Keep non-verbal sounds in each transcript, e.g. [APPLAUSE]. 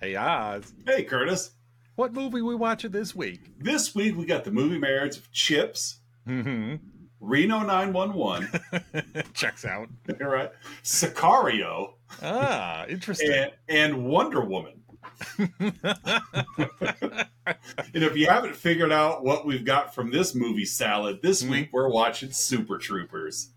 Hey Oz, Hey, Curtis. what movie we watching this week? This week we got the movie merits of Chips, Mm-hmm. Reno 911, [LAUGHS] Checks out. [LAUGHS] right? Sicario, Ah, interesting. and, and Wonder Woman. [LAUGHS] And if you haven't figured out what we've got from this movie salad, this Mhm. week we're watching Super Troopers.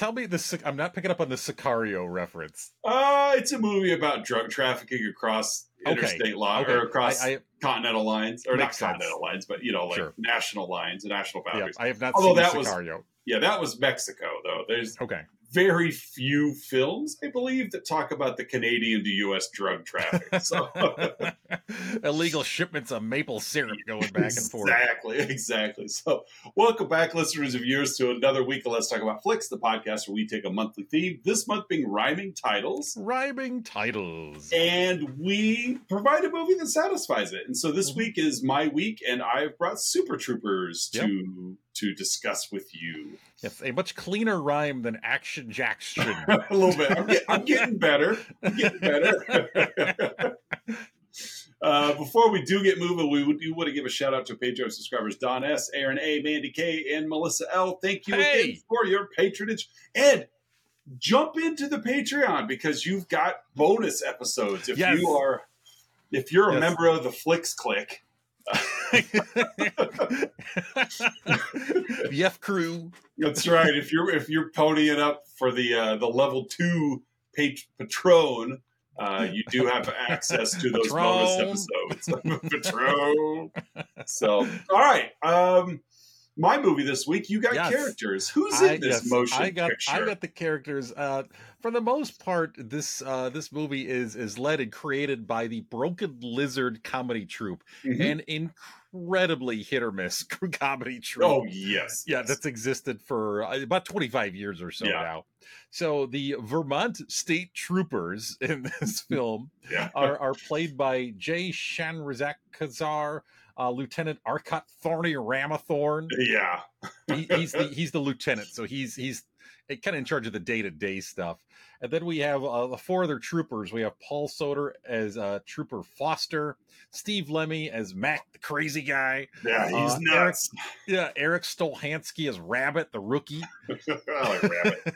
Tell me this. I'm not picking up on the Sicario reference. Uh, it's a movie about drug trafficking across Okay. interstate law Okay, or across I, I, continental lines, or not sense. continental lines, but you know, like Sure. national lines, national boundaries. I have not Although seen that was- Sicario. yeah, that was Mexico, though. There's Okay. Very few films, I believe, that talk about the Canadian to U.S. drug traffic. So [LAUGHS] Illegal shipments of maple syrup going back and forth. exactly, exactly. So welcome back, listeners of yours, to another week of Let's Talk About Flix, the podcast where we take a monthly theme. This month being rhyming titles. Rhyming titles. And we provide a movie that satisfies it. And so this Mhm. week is my week, and I've brought Super Troopers to to discuss with you. Yes, a much cleaner rhyme than Action Jackson. [LAUGHS] a little bit. I'm, get, I'm getting better. I'm getting better. [LAUGHS] uh, before we do get moving, we do want to give a shout out to Patreon subscribers Don S, Aaron A, Mandy K, and Melissa L. Thank you Hey! again for your patronage. And jump into the Patreon because you've got bonus episodes. If Yes. you are if you're a Yes. member of the Flix Click, the F crew. that's right. If you're if you're ponying up for the uh, the level two pat- patron, uh, you do have access to those bonus episodes. [LAUGHS] patron. So, all right. Um, my movie this week. You got Yes. characters. Who's I, in this yes, motion I got picture? I got the characters. Uh, for the most part, this uh, this movie is is led and created by the Broken Lizard comedy troupe, Mhm. an incredibly hit or miss [LAUGHS] comedy troupe. oh yes, yeah, yes. that's existed for uh, about 25 years or so Yeah. now. So the Vermont State Troopers [LAUGHS] in this [LAUGHS] film yeah. are, are played by Jay Shanrazak Kazar, uh, Lieutenant Arcot Thorny Ramathorn. yeah. He, he's the he's the lieutenant, so he's he's kind of in charge of the day to day stuff. And then we have uh, the four other troopers. We have Paul Soter as uh, Trooper Foster, Steve Lemme as Mac, the crazy guy. Yeah, he's Uh, nuts. Yeah, Eric Stolhanske as Rabbit, the rookie. [LAUGHS] Like Rabbit.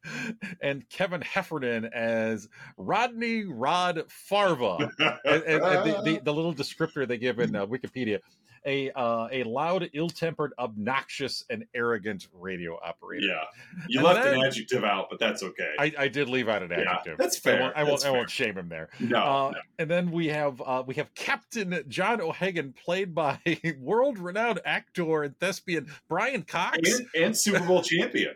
[LAUGHS] and Kevin Heffernan as Rodney Rod Farva. [LAUGHS] and, and- and the, the, the little descriptor they give in uh, Wikipedia a uh, a loud, ill-tempered, obnoxious, and arrogant radio operator. yeah, you And left an adjective out, but that's okay. I, I did leave out an Yeah, adjective. that's I fair. won't, I won't, I won't shame him there. no, Uh, no. And then we have uh, we have Captain John O'Hagan, played by [LAUGHS] world-renowned actor and thespian Brian Cox. and, and Super Bowl champion.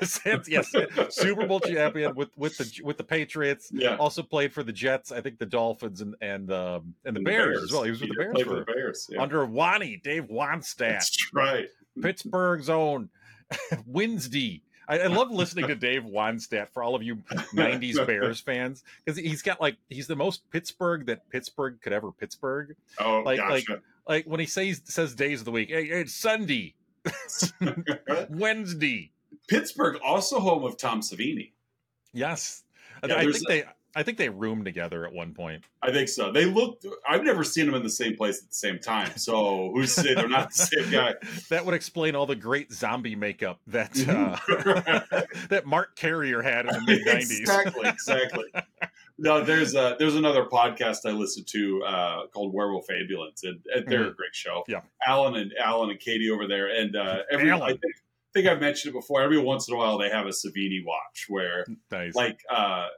Yes, Super Bowl champion with with the with the Patriots. Yeah, Also played for the Jets, I think the Dolphins and and um, and the And Bears, as well. He was with Yeah, the Bears for, the Bears. Yeah. under Wani Dave Wannstedt, That's right. Pittsburgh's own [LAUGHS] Wednesday. I, I love listening to Dave Wannstedt for all of you [LAUGHS] '90s Bears fans because he's got like he's the most Pittsburgh that Pittsburgh could ever Pittsburgh. Oh, Like- like- Like when he says says days of the week, hey, it's Sunday, [LAUGHS] Wednesday. Pittsburgh, also home of Tom Savini. Yes, Yeah, I think they I think they roomed together at one point. I think so. They look. I've never seen them in the same place at the same time. So who's saying they're not the same guy? [LAUGHS] That would explain all the great zombie makeup that Mhm. uh, [LAUGHS] [LAUGHS] that Mark Carrier had in the mid '90s. exactly, exactly. No, there's a there's another podcast I listen to uh, called Werewolf Ambulance, and, and they're a great show. Mm-hmm. Yeah. Alan and Alan and Katie over there, and uh, every I think, I think I've mentioned it before. Every once in a while, they have a Savini watch where Nice. like uh,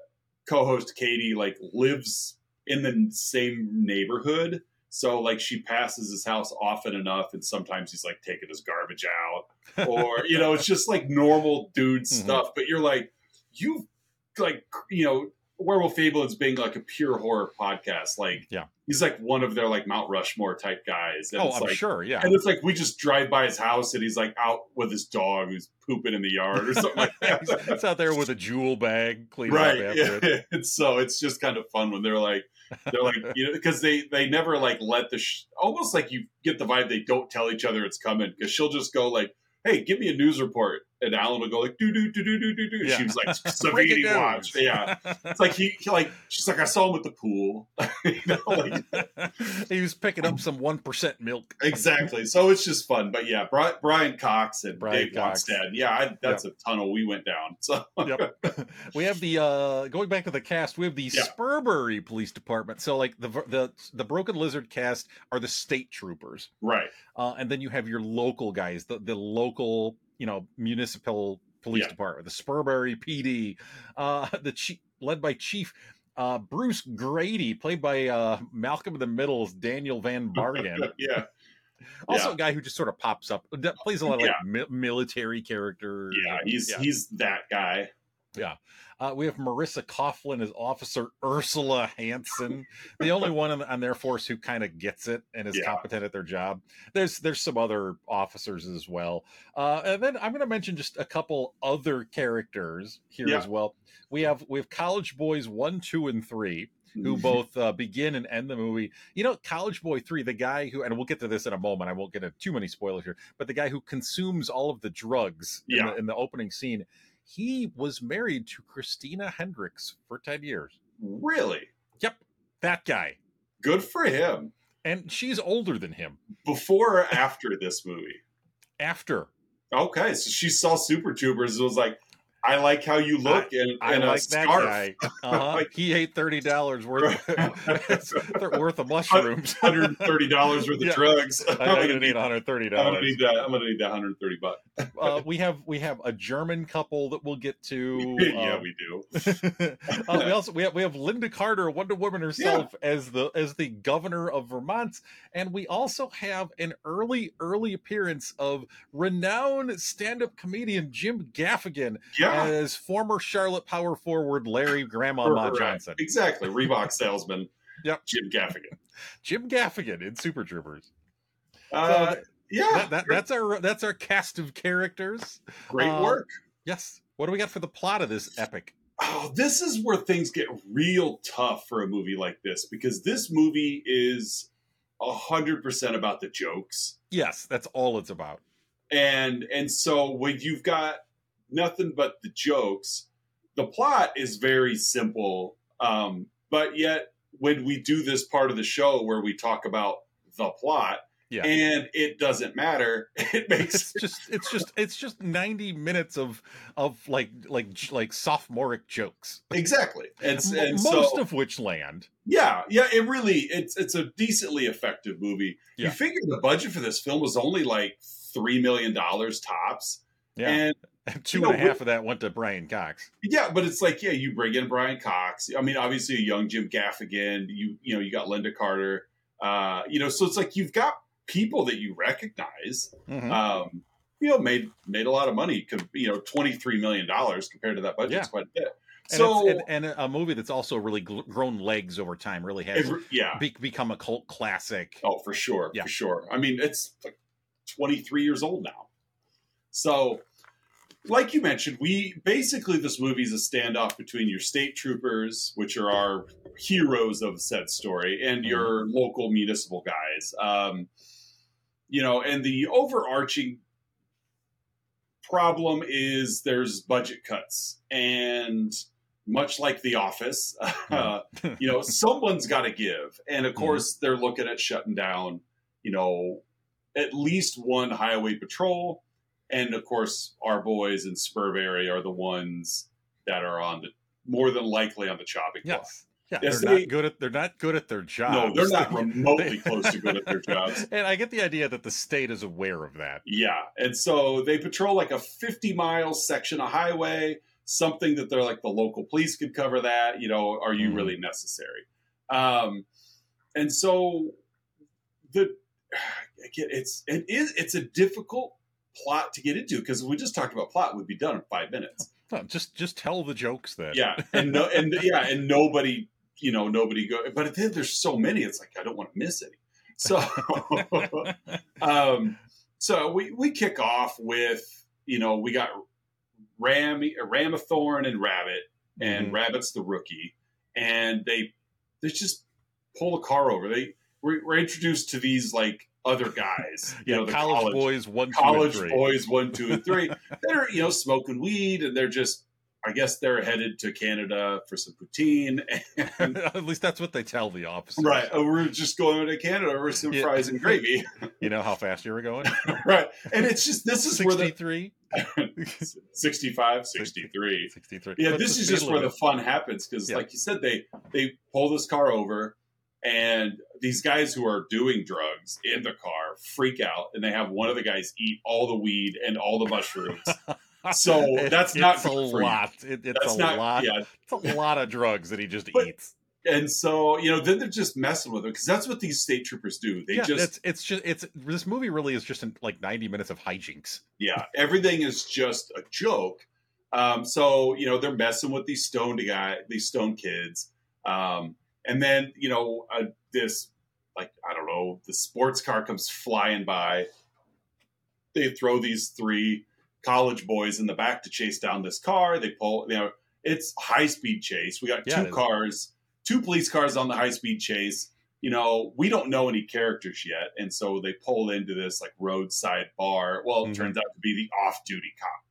co-host Katie like lives in the same neighborhood. So like she passes his house often enough, and sometimes he's like taking his garbage out, or you know, it's just like normal dude [LAUGHS] Mhm. stuff. But you're like, you've like you know Werewolf Ambulance being like a pure horror podcast. Like, Yeah. he's like one of their like Mount Rushmore type guys. And Oh, it's I'm like, sure. Yeah. And it's like we just drive by his house and he's like out with his dog who's pooping in the yard or something like that. [LAUGHS] he's out there with a jewel bag cleaning right. up after Yeah. it. [LAUGHS] And so it's just kind of fun when they're like, they're like, you know, because they they never like let the sh- almost like you get the vibe they don't tell each other it's coming because she'll just go like, hey, give me a news report, and Alan would go like, do do do do do do do. Yeah. She was like, Breaking Savini news. watch, yeah. It's like he, he like she's like I saw him at the pool. [LAUGHS] you know, like, [LAUGHS] he was picking up some one percent milk. exactly. So it's just fun. But yeah, Bri- Brian Cox and Brian Dave Cox. Wannstedt. Yeah, I, that's a tunnel we went down. So Yep. [LAUGHS] we have the uh going back to the cast. We have the Yeah. Spurbury Police Department. So like the the the Broken Lizard cast are the state troopers, right, uh, and then you have your local guys, the the local you know municipal police Yeah. department, the Spurbury PD, uh, [LAUGHS] the chief led by Chief. Uh, Bruce Grady, played by uh, Malcolm in the Middle's Daniel Van [LAUGHS] Bargen, yeah, also Yeah. a guy who just sort of pops up, plays a lot of like Yeah. mi- military characters. yeah. He's Yeah. he's that guy. Uh, we have Marisa Coughlan as Officer Ursula Hanson, the only one on, on their force who kind of gets it and is Yeah. competent at their job. There's there's some other officers as well, uh, and then I'm going to mention just a couple other characters here Yeah. as well. We have we have College Boys one, two, and three Mm-hmm. who both uh, begin and end the movie. You know, College Boy 3, the guy who, and we'll get to this in a moment, I won't get into too many spoilers here, but the guy who consumes all of the drugs in, the, in the opening scene, he was married to Christina Hendricks for 10 years. really Yep, that guy. good for him. And she's older than him. Before or after this movie? After. Okay, so she saw Super Troopers and was like, "I like how you look in, I in a like that scarf." guy. Uh-huh. [LAUGHS] Like- he ate $30 worth, [LAUGHS] worth of [LAUGHS] mushrooms. Hundred and thirty dollars worth of Yeah. drugs. I'm gonna need $130. I'm gonna need that. I'm gonna need that 130 bucks. uh, we have we have a German couple that we'll get to. yeah, um, we do. uh, we also we have we have Lynda Carter, Wonder Woman herself, as the as the governor of Vermont, and we also have an early early appearance of renowned stand up comedian Jim Gaffigan Yeah, as former Charlotte power forward Larry Grandmama Right. Johnson. exactly. Reebok salesman. Yep. Jim Gaffigan. Jim Gaffigan in Super Troopers. Uh, that- yeah, That, that, that's our that's our cast of characters. great uh, work. Yes. What do we got for the plot of this epic? Oh, this is where things get real tough for a movie like this because this movie is hundred percent about the jokes. Yes, that's all it's about. and and so when you've got nothing but the jokes. The plot is very simple um but yet when we do this part of the show where we talk about the plot Yeah. and it doesn't matter [LAUGHS] it makes it's just it's just it's just 90 minutes of of like like like sophomoric jokes. Exactly. And, and most so of which land. Yeah yeah it really it's it's a decently effective movie. Yeah. you figure the budget for this film was only like three million dollars tops. Yeah. And [LAUGHS] two you and a half of that went to brian cox Yeah, but it's like, yeah, you bring in Brian Cox. I mean, obviously a young Jim Gaffigan. You you know, you got Lynda Carter. Uh, you know, so it's like you've got people that you recognize. Mhm. Um, you know, made made a lot of money. You know, twenty three million dollars compared to that budget Yeah. quite a bit. and, So and, and a movie that's also really grown legs over time really has it- yeah, be- become a cult classic oh for sure, Yeah. for sure. I mean, it's like twenty three years old now. So, like you mentioned, we basically this movie is a standoff between your state troopers, which are our heroes of said story, and your local municipal guys. Um, you know, and the overarching problem is there's budget cuts, and much like The Office, [LAUGHS] uh, you know, someone's got to give, and of course they're looking at shutting down, you know, at least one highway patrol, and of course our boys in Spurbury are the ones that are on the more than likely on the chopping block. yes yeah Yes, they're they- not good at they're not good at their jobs. No, they're not [LAUGHS] remotely close to good at their jobs. [LAUGHS] and i get the idea that the state is aware of that Yeah, and so they patrol like a 50 mile section of highway, something that they're like the local police could cover that. You know, are you Mhm. really necessary? Um, and so the [SIGHS] it's it is it's a difficult plot to get into because we just talked about plot would be done in five minutes. No, just just tell the jokes then. Yeah, and no, and yeah, and nobody, you know, nobody go. But then there's so many. It's like I don't want to miss any. So, [LAUGHS] um, so we we kick off with you know we got Ram Ramathorn and Rabbit, and Mhm. Rabbit's the rookie, and they they just pull a car over. They we're, we're introduced to these like other guys, [LAUGHS] you yeah, know, the college, boys one, two, college and three. boys one, two, and three. [LAUGHS] they're you know smoking weed, and they're just. I guess they're headed to Canada for some poutine, [LAUGHS] and At least that's what they tell the officers. right, oh, we're just going to Canada for some Yeah. fries and gravy, You know how fast you were going? right? And it's just this is where the 63? 65, 63. 63. Yeah, What's this is just where the fun happens because, Yeah. like you said, they they pull this car over, and these guys who are doing drugs in the car freak out, and they have one of the guys eat all the weed and all the mushrooms. [LAUGHS] So It- that's not a lot. It, it's That's a not lot. yeah. It's a lot of drugs that he just But- eats. And so you know, then they're just messing with him because that's what these state troopers do. They yeah, just it's it's just it's this movie really is just in like 90 minutes of hijinks. yeah, everything is just a joke. Um, so you know they're messing with these stoned guy, these stone kids, um, and then you know uh, this like I don't know, the sports car comes flying by. They throw these three college boys in the back to chase down this car. They pull, you know, it's high speed chase. We got Yeah, two cars, two police cars on the high speed chase. You know, we don't know any characters yet, and so they pull into this like roadside bar. Well, it Mhm. turns out to be the off duty cop.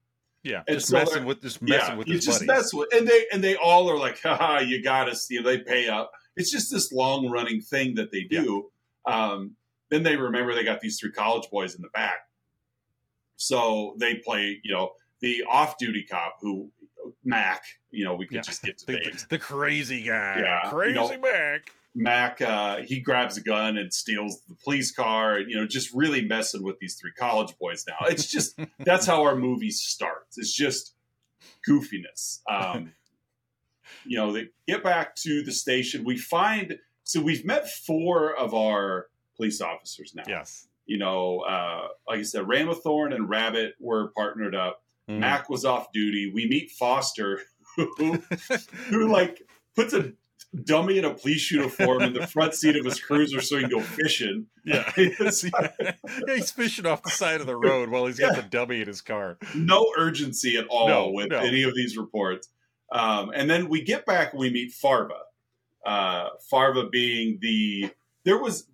Yeah, And just so messing with just messing yeah, with you just buddies. mess with, and they and they all are like, haha, you got us. You know, they pay up. It's just this long running thing that they do. Um, then they remember they got these three college boys in the back, so they play. You know, the off duty cop who Mac. You know, we could Yeah. just get to the, the crazy guy, Yeah, crazy you know- Mac. Mac, uh, he grabs a gun and steals the police car. And you know, just really messing with these three college boys now. It's just [LAUGHS] that's how our movie starts. It's just goofiness. Um, [LAUGHS] you know, they get back to the station. We find so we've met four of our police officers now. Yes. You know, uh, like I said, Ramathorn and Rabbit were partnered up. Mhm. Mac was off duty. We meet Foster, who, [LAUGHS] who like puts a dummy in a police uniform in the front seat of his cruiser so he can go fishing. [LAUGHS] [LAUGHS] yeah. Yeah, he's fishing off the side of the road while he's got Yeah. the dummy in his car. no urgency at all No, with no. any of these reports. Um, and then we get back and we meet Farva. Uh, Farva being the there was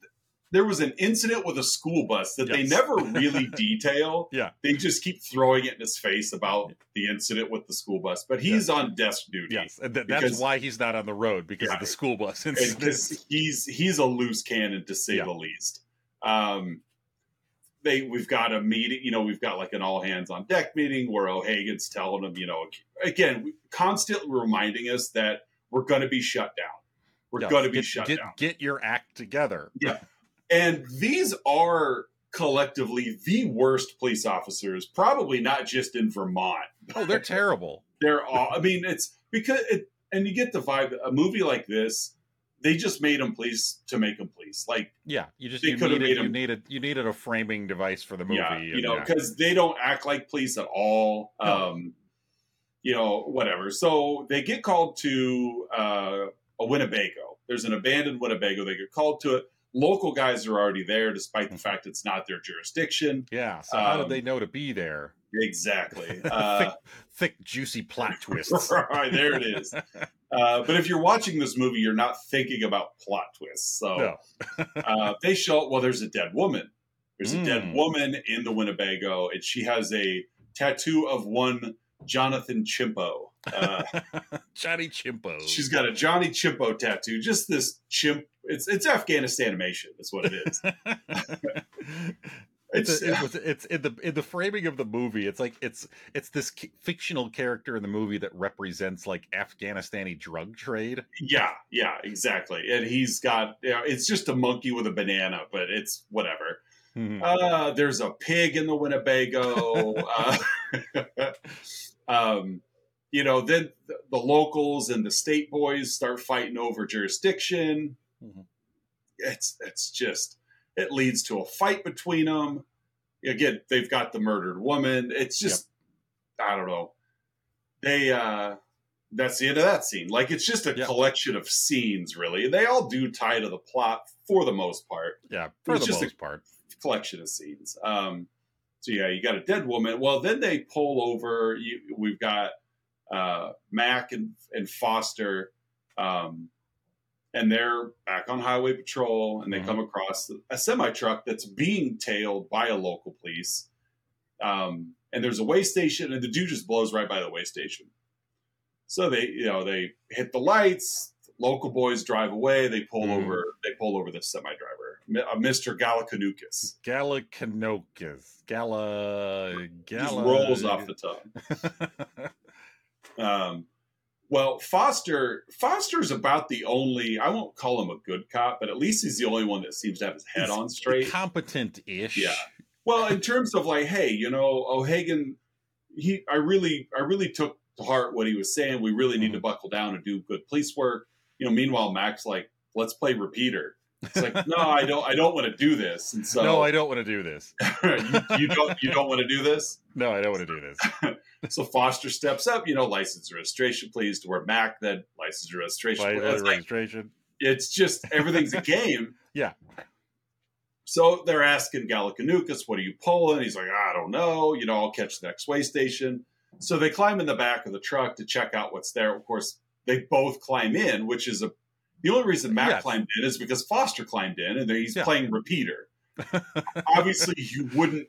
there was an incident with a school bus that they never really [LAUGHS] detail. Yeah. They just keep throwing it in his face about the incident with the school bus. But he's on desk duty. Yes, and th- that's Because- why he's not on the road because Yeah. of the school bus And he's he's a loose cannon to say Yeah. the least. Um, they we've got a meeting, you know, we've got like an all hands on deck meeting where O'Hagan's telling them, you know, again, constantly reminding us that we're going to be shut down. We're Yes, going to be get, shut get, down. Get your act together. Yeah. And these are collectively the worst police officers, probably not just in Vermont. Oh, they're terrible. [LAUGHS] They're all, I mean, it's because it, and you get the vibe, a movie like this, they just made them police to make them police. Like, Yeah, you just They you could've needed, made you him- needed you needed a framing device for the movie. yeah, you know, yeah. because they don't act like police at all. No. Um, you know, whatever. So they get called to uh, a Winnebago. There's an abandoned Winnebago. They get called to it. Local guys are already there, despite the fact it's not their jurisdiction. yeah. So how um, did they know to be there? Exactly. [LAUGHS] Uh, thick, thick, juicy plot twists. [LAUGHS] right there it is. [LAUGHS] Uh, but if you're watching this movie, you're not thinking about plot twists. So No. [LAUGHS] uh, they show well, there's a dead woman. There's a dead Mm. woman in the Winnebago, and she has a tattoo of one Jonathan Chimpo. Uh, [LAUGHS] Johnny Chimpo. she's got a Johnny Chimpo tattoo. Just this chimp. It's it's Afghanistan animation. That's what it is. [LAUGHS] it's It's, it was, it's in the in the framing of the movie. It's like it's it's this fictional character in the movie that represents like Afghanistani drug trade. yeah, yeah, exactly. And he's got. You know, it's just a monkey with a banana, but it's whatever. Mhm. Uh, there's a pig in the Winnebago. uh, [LAUGHS] um, you know, then the, locals and the state boys start fighting over jurisdiction. Mhm. It's it's just it leads to a fight between them. Again, they've got the murdered woman. It's just I don't know. they uh that's the end of that scene. Like it's just a Yep. collection of scenes, really. They all do tie to the plot for the most part. Yeah, for It's the just a- most part. Collection of scenes. Um, so yeah, you got a dead woman. Well, then they pull over. You, we've got uh, Mac and and Foster, um, and they're back on highway patrol, and they Mhm. come across a semi truck that's being tailed by a local police. Um, and there's a way station, and the dude just blows right by the way station. So they, you know, they hit the lights. Local boys drive away. They pull Mhm. over. They pull over the semi driver, uh, Mister Gallicanukis. Gallicanocus. Gala. Just Gala. rolls off the tongue. [LAUGHS] Um, well, Foster Foster's about the only. I won't call him a good cop, but at least he's the only one that seems to have his head on straight. Competent-ish. Yeah. Well, in terms of like, hey, you know, O'Hagan, he, I really, I really took to heart what he was saying. We really need to mm-hmm. buckle down and do good police work. You know, meanwhile, Mac's like, let's play repeater. It's like, [LAUGHS] no, I don't, I don't want to do this. And so, no, I don't want to do this. [LAUGHS] you, you don't, you don't want to do this. No, I don't want to do this. [LAUGHS] So Foster steps up, you know, license registration, please, to where Mac then license registration. By please. It's like, registration. it's just everything's a [LAUGHS] game. Yeah. So they're asking Gallicanukis, what are you pulling? He's like, I don't know. You know, I'll catch the next way station. So they climb in the back of the truck to check out what's there. Of course, they both climb in, which is a the only reason Mac Yes. climbed in is because Foster climbed in and he's Yeah. playing repeater. [LAUGHS] Obviously, you wouldn't.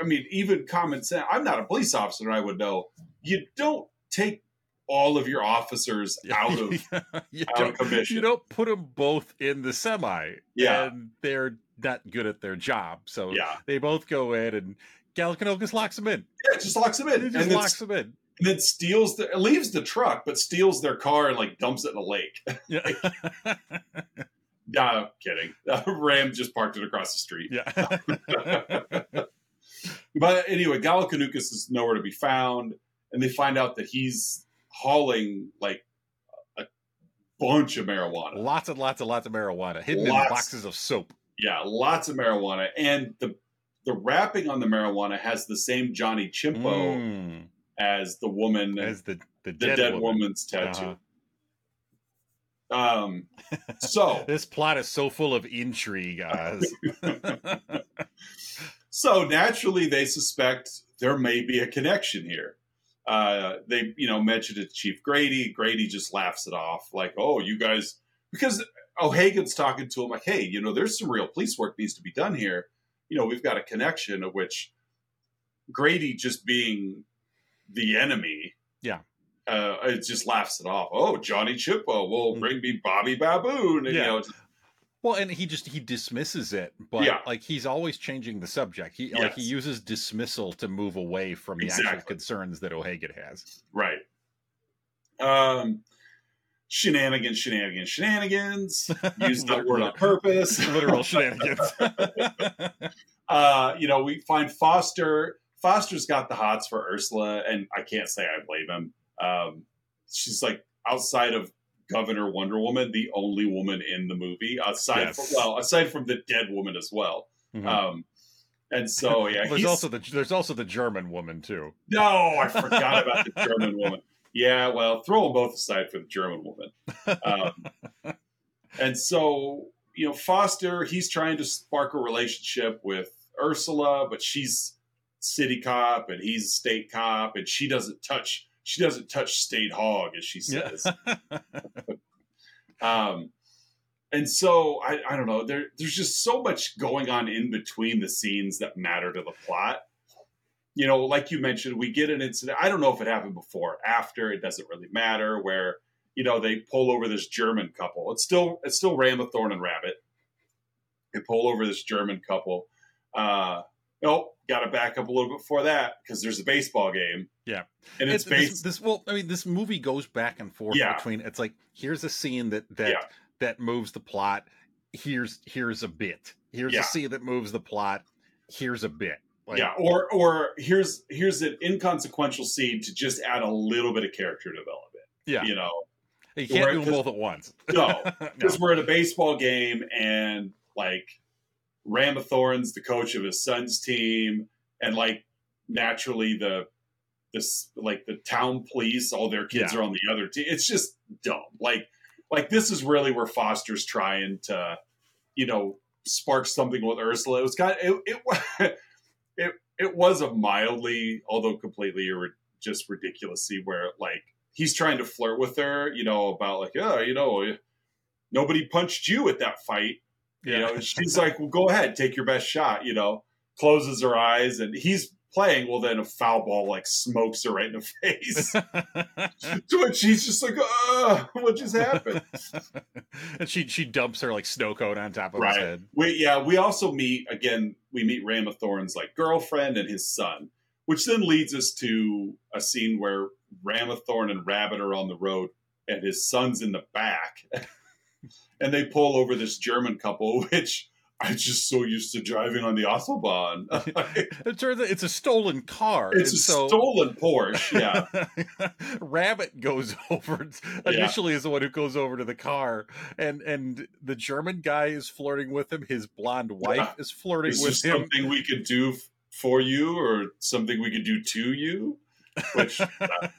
I mean, even common sense. I'm not a police officer, I would know. You don't take all of your officers [LAUGHS] out of [LAUGHS] you, out of commission. you don't put them both in the semi. Yeah. And they're not good at their job. So yeah, they both go in and Gallicanocus locks them in. yeah, just locks them in, and just then, locks them in. and then steals the leaves the truck, but steals their car and like dumps it in a lake. [LAUGHS] Yeah. no, kidding. Ram just parked it across the street. yeah. [LAUGHS] But anyway, Gallicanukis is nowhere to be found, and they find out that he's hauling like a bunch of marijuana. lots and lots and lots of marijuana hidden Lots. in boxes of soap. Yeah, lots of marijuana, and the the wrapping on the marijuana has the same Johnny Chimpo Mm. as the woman, As the, the the dead, dead, woman. woman's tattoo. Uh-huh. Um, so [LAUGHS] This plot is so full of intrigue, guys. [LAUGHS] so naturally they suspect there may be a connection here. Uh, they, you know, mentioned it to Chief Grady. Grady just laughs it off, like, "Oh, you guys," because O'Hagan's talking to him like, "Hey, you know, there's some real police work needs to be done here. You know, we've got a connection." Of which Grady, just being the enemy, Yeah. uh, it just laughs it off. Oh, Johnny Chimpo will Mm. bring me Bobby Baboon, and Yeah. you know, Well, and he just he dismisses it, but Yeah. like he's always changing the subject. He like he uses dismissal to move away from the actual concerns that O'Hagan has. Right. Um, shenanigans, shenanigans, shenanigans. [LAUGHS] Use that word on purpose. [LAUGHS] Literal shenanigans. [LAUGHS] Uh, you know, we find Foster. Foster's got the hots for Ursula, and I can't say I blame him. Um, she's like outside of Governor Wonder Woman, the only woman in the movie. Aside Yes. from well, aside from the dead woman as well. Mhm. Um, and so [LAUGHS] yeah, there's also the there's also the German woman too. No, I forgot about the German woman. Yeah, well, throw them both aside for the German woman. Um, [LAUGHS] and so, you know, Foster, he's trying to spark a relationship with Ursula, but she's city cop and he's state cop, and she doesn't touch she doesn't touch state hog, as she says. [LAUGHS] Um, and so I, I don't know. There, there's just so much going on in between the scenes that matter to the plot. You know, like you mentioned, we get an incident. I don't know if it happened before, after. It doesn't really matter. Where you know they pull over this German couple. It's still it's still Ramathorn and Rabbit. They pull over this German couple. Uh, nope, got to back up a little bit before that because there's a baseball game. Yeah. and it's It- based. this, this well, I mean, this movie goes back and forth Yeah. between. It's like here's a scene that that Yeah. that moves the plot. Here's here's a bit. Here's Yeah. a scene that moves the plot. Here's a bit. Like, yeah, or or here's here's an inconsequential scene to just add a little bit of character development. Yeah. you know, you can't do them both at once. [LAUGHS] no, no. because we're at a baseball game and like Ramathorn's the coach of his son's team, and like naturally the this like the town police, all their kids Yeah. are on the other team. It's just dumb. Like like this is really where Foster's trying to, you know, spark something with Ursula. It was kind it it [LAUGHS] it it was a mildly, although completely ir- just ridiculously where like he's trying to flirt with her, you know, about like, yeah, you know, eh, nobody punched you at that fight. You know, and she's like, well, go ahead, take your best shot, you know, closes her eyes and he's playing. Well, then a foul ball like smokes her right in the face. [LAUGHS] [LAUGHS] to which she's just like, uh, what just happened? [LAUGHS] and she she dumps her like snow cone on top of Right. his head. We, yeah, we also meet again, we meet Ramathorn's like girlfriend and his son, which then leads us to a scene where Ramathorn and Rabbit are on the road and his son's in the back. and they pull over this German couple, which I'm just so used to driving on the Autobahn. [LAUGHS] It turns out it's a stolen car. it's a so stolen Porsche. [LAUGHS] Yeah. Rabbit goes [LAUGHS] over initially is the one who goes over to the car and and the German guy is flirting with him. His blonde wife Yeah. is flirting Is with him. something we could do for you or something we could do to you? Which uh,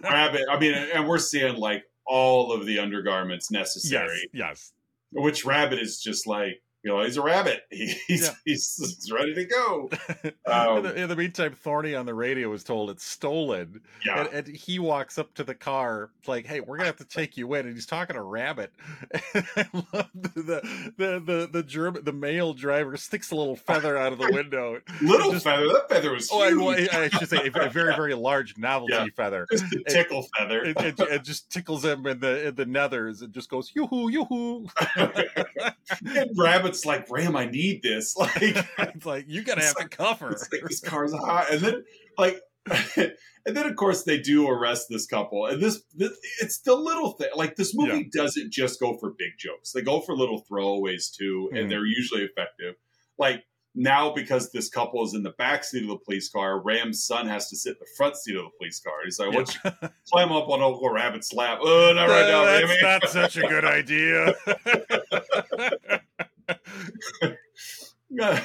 Rabbit, I mean, and we're seeing like all of the undergarments Yes, necessary, yes. which Rabbit is just like, you know, he's a rabbit. [LAUGHS] He's, Yeah. he's, he's ready to go. [LAUGHS] in, Um, the, in the meantime, Thorny on the radio is told it's stolen, Yeah. and, and he walks up to the car like, "Hey, we're gonna have to take you in." And he's talking to Rabbit. [LAUGHS] I love the, the the the German the male driver sticks a little feather out of the window. Little just- feather. That feather was Oh, I, I should say a, a very very large novelty Yeah. feather. just a tickle feather. It, it, it just tickles him in the in the nethers. It just goes yoo-hoo yoo-hoo. and Rabbit's like, Ram, I need this. [LAUGHS] Like, [LAUGHS] it's like you gotta It's have like- to cover. it's like this car's hot and then like [LAUGHS] and then of course they do arrest this couple and this, this it's the little thing like this movie doesn't just go for big jokes they go for little throwaways too Mhm. and they're usually effective like now because this couple is in the back seat of the police car ram's son has to sit in the front seat of the police car he's like what you climb up on uncle rabbit's lap oh not right now Uh, that's Rammy." not such a good idea.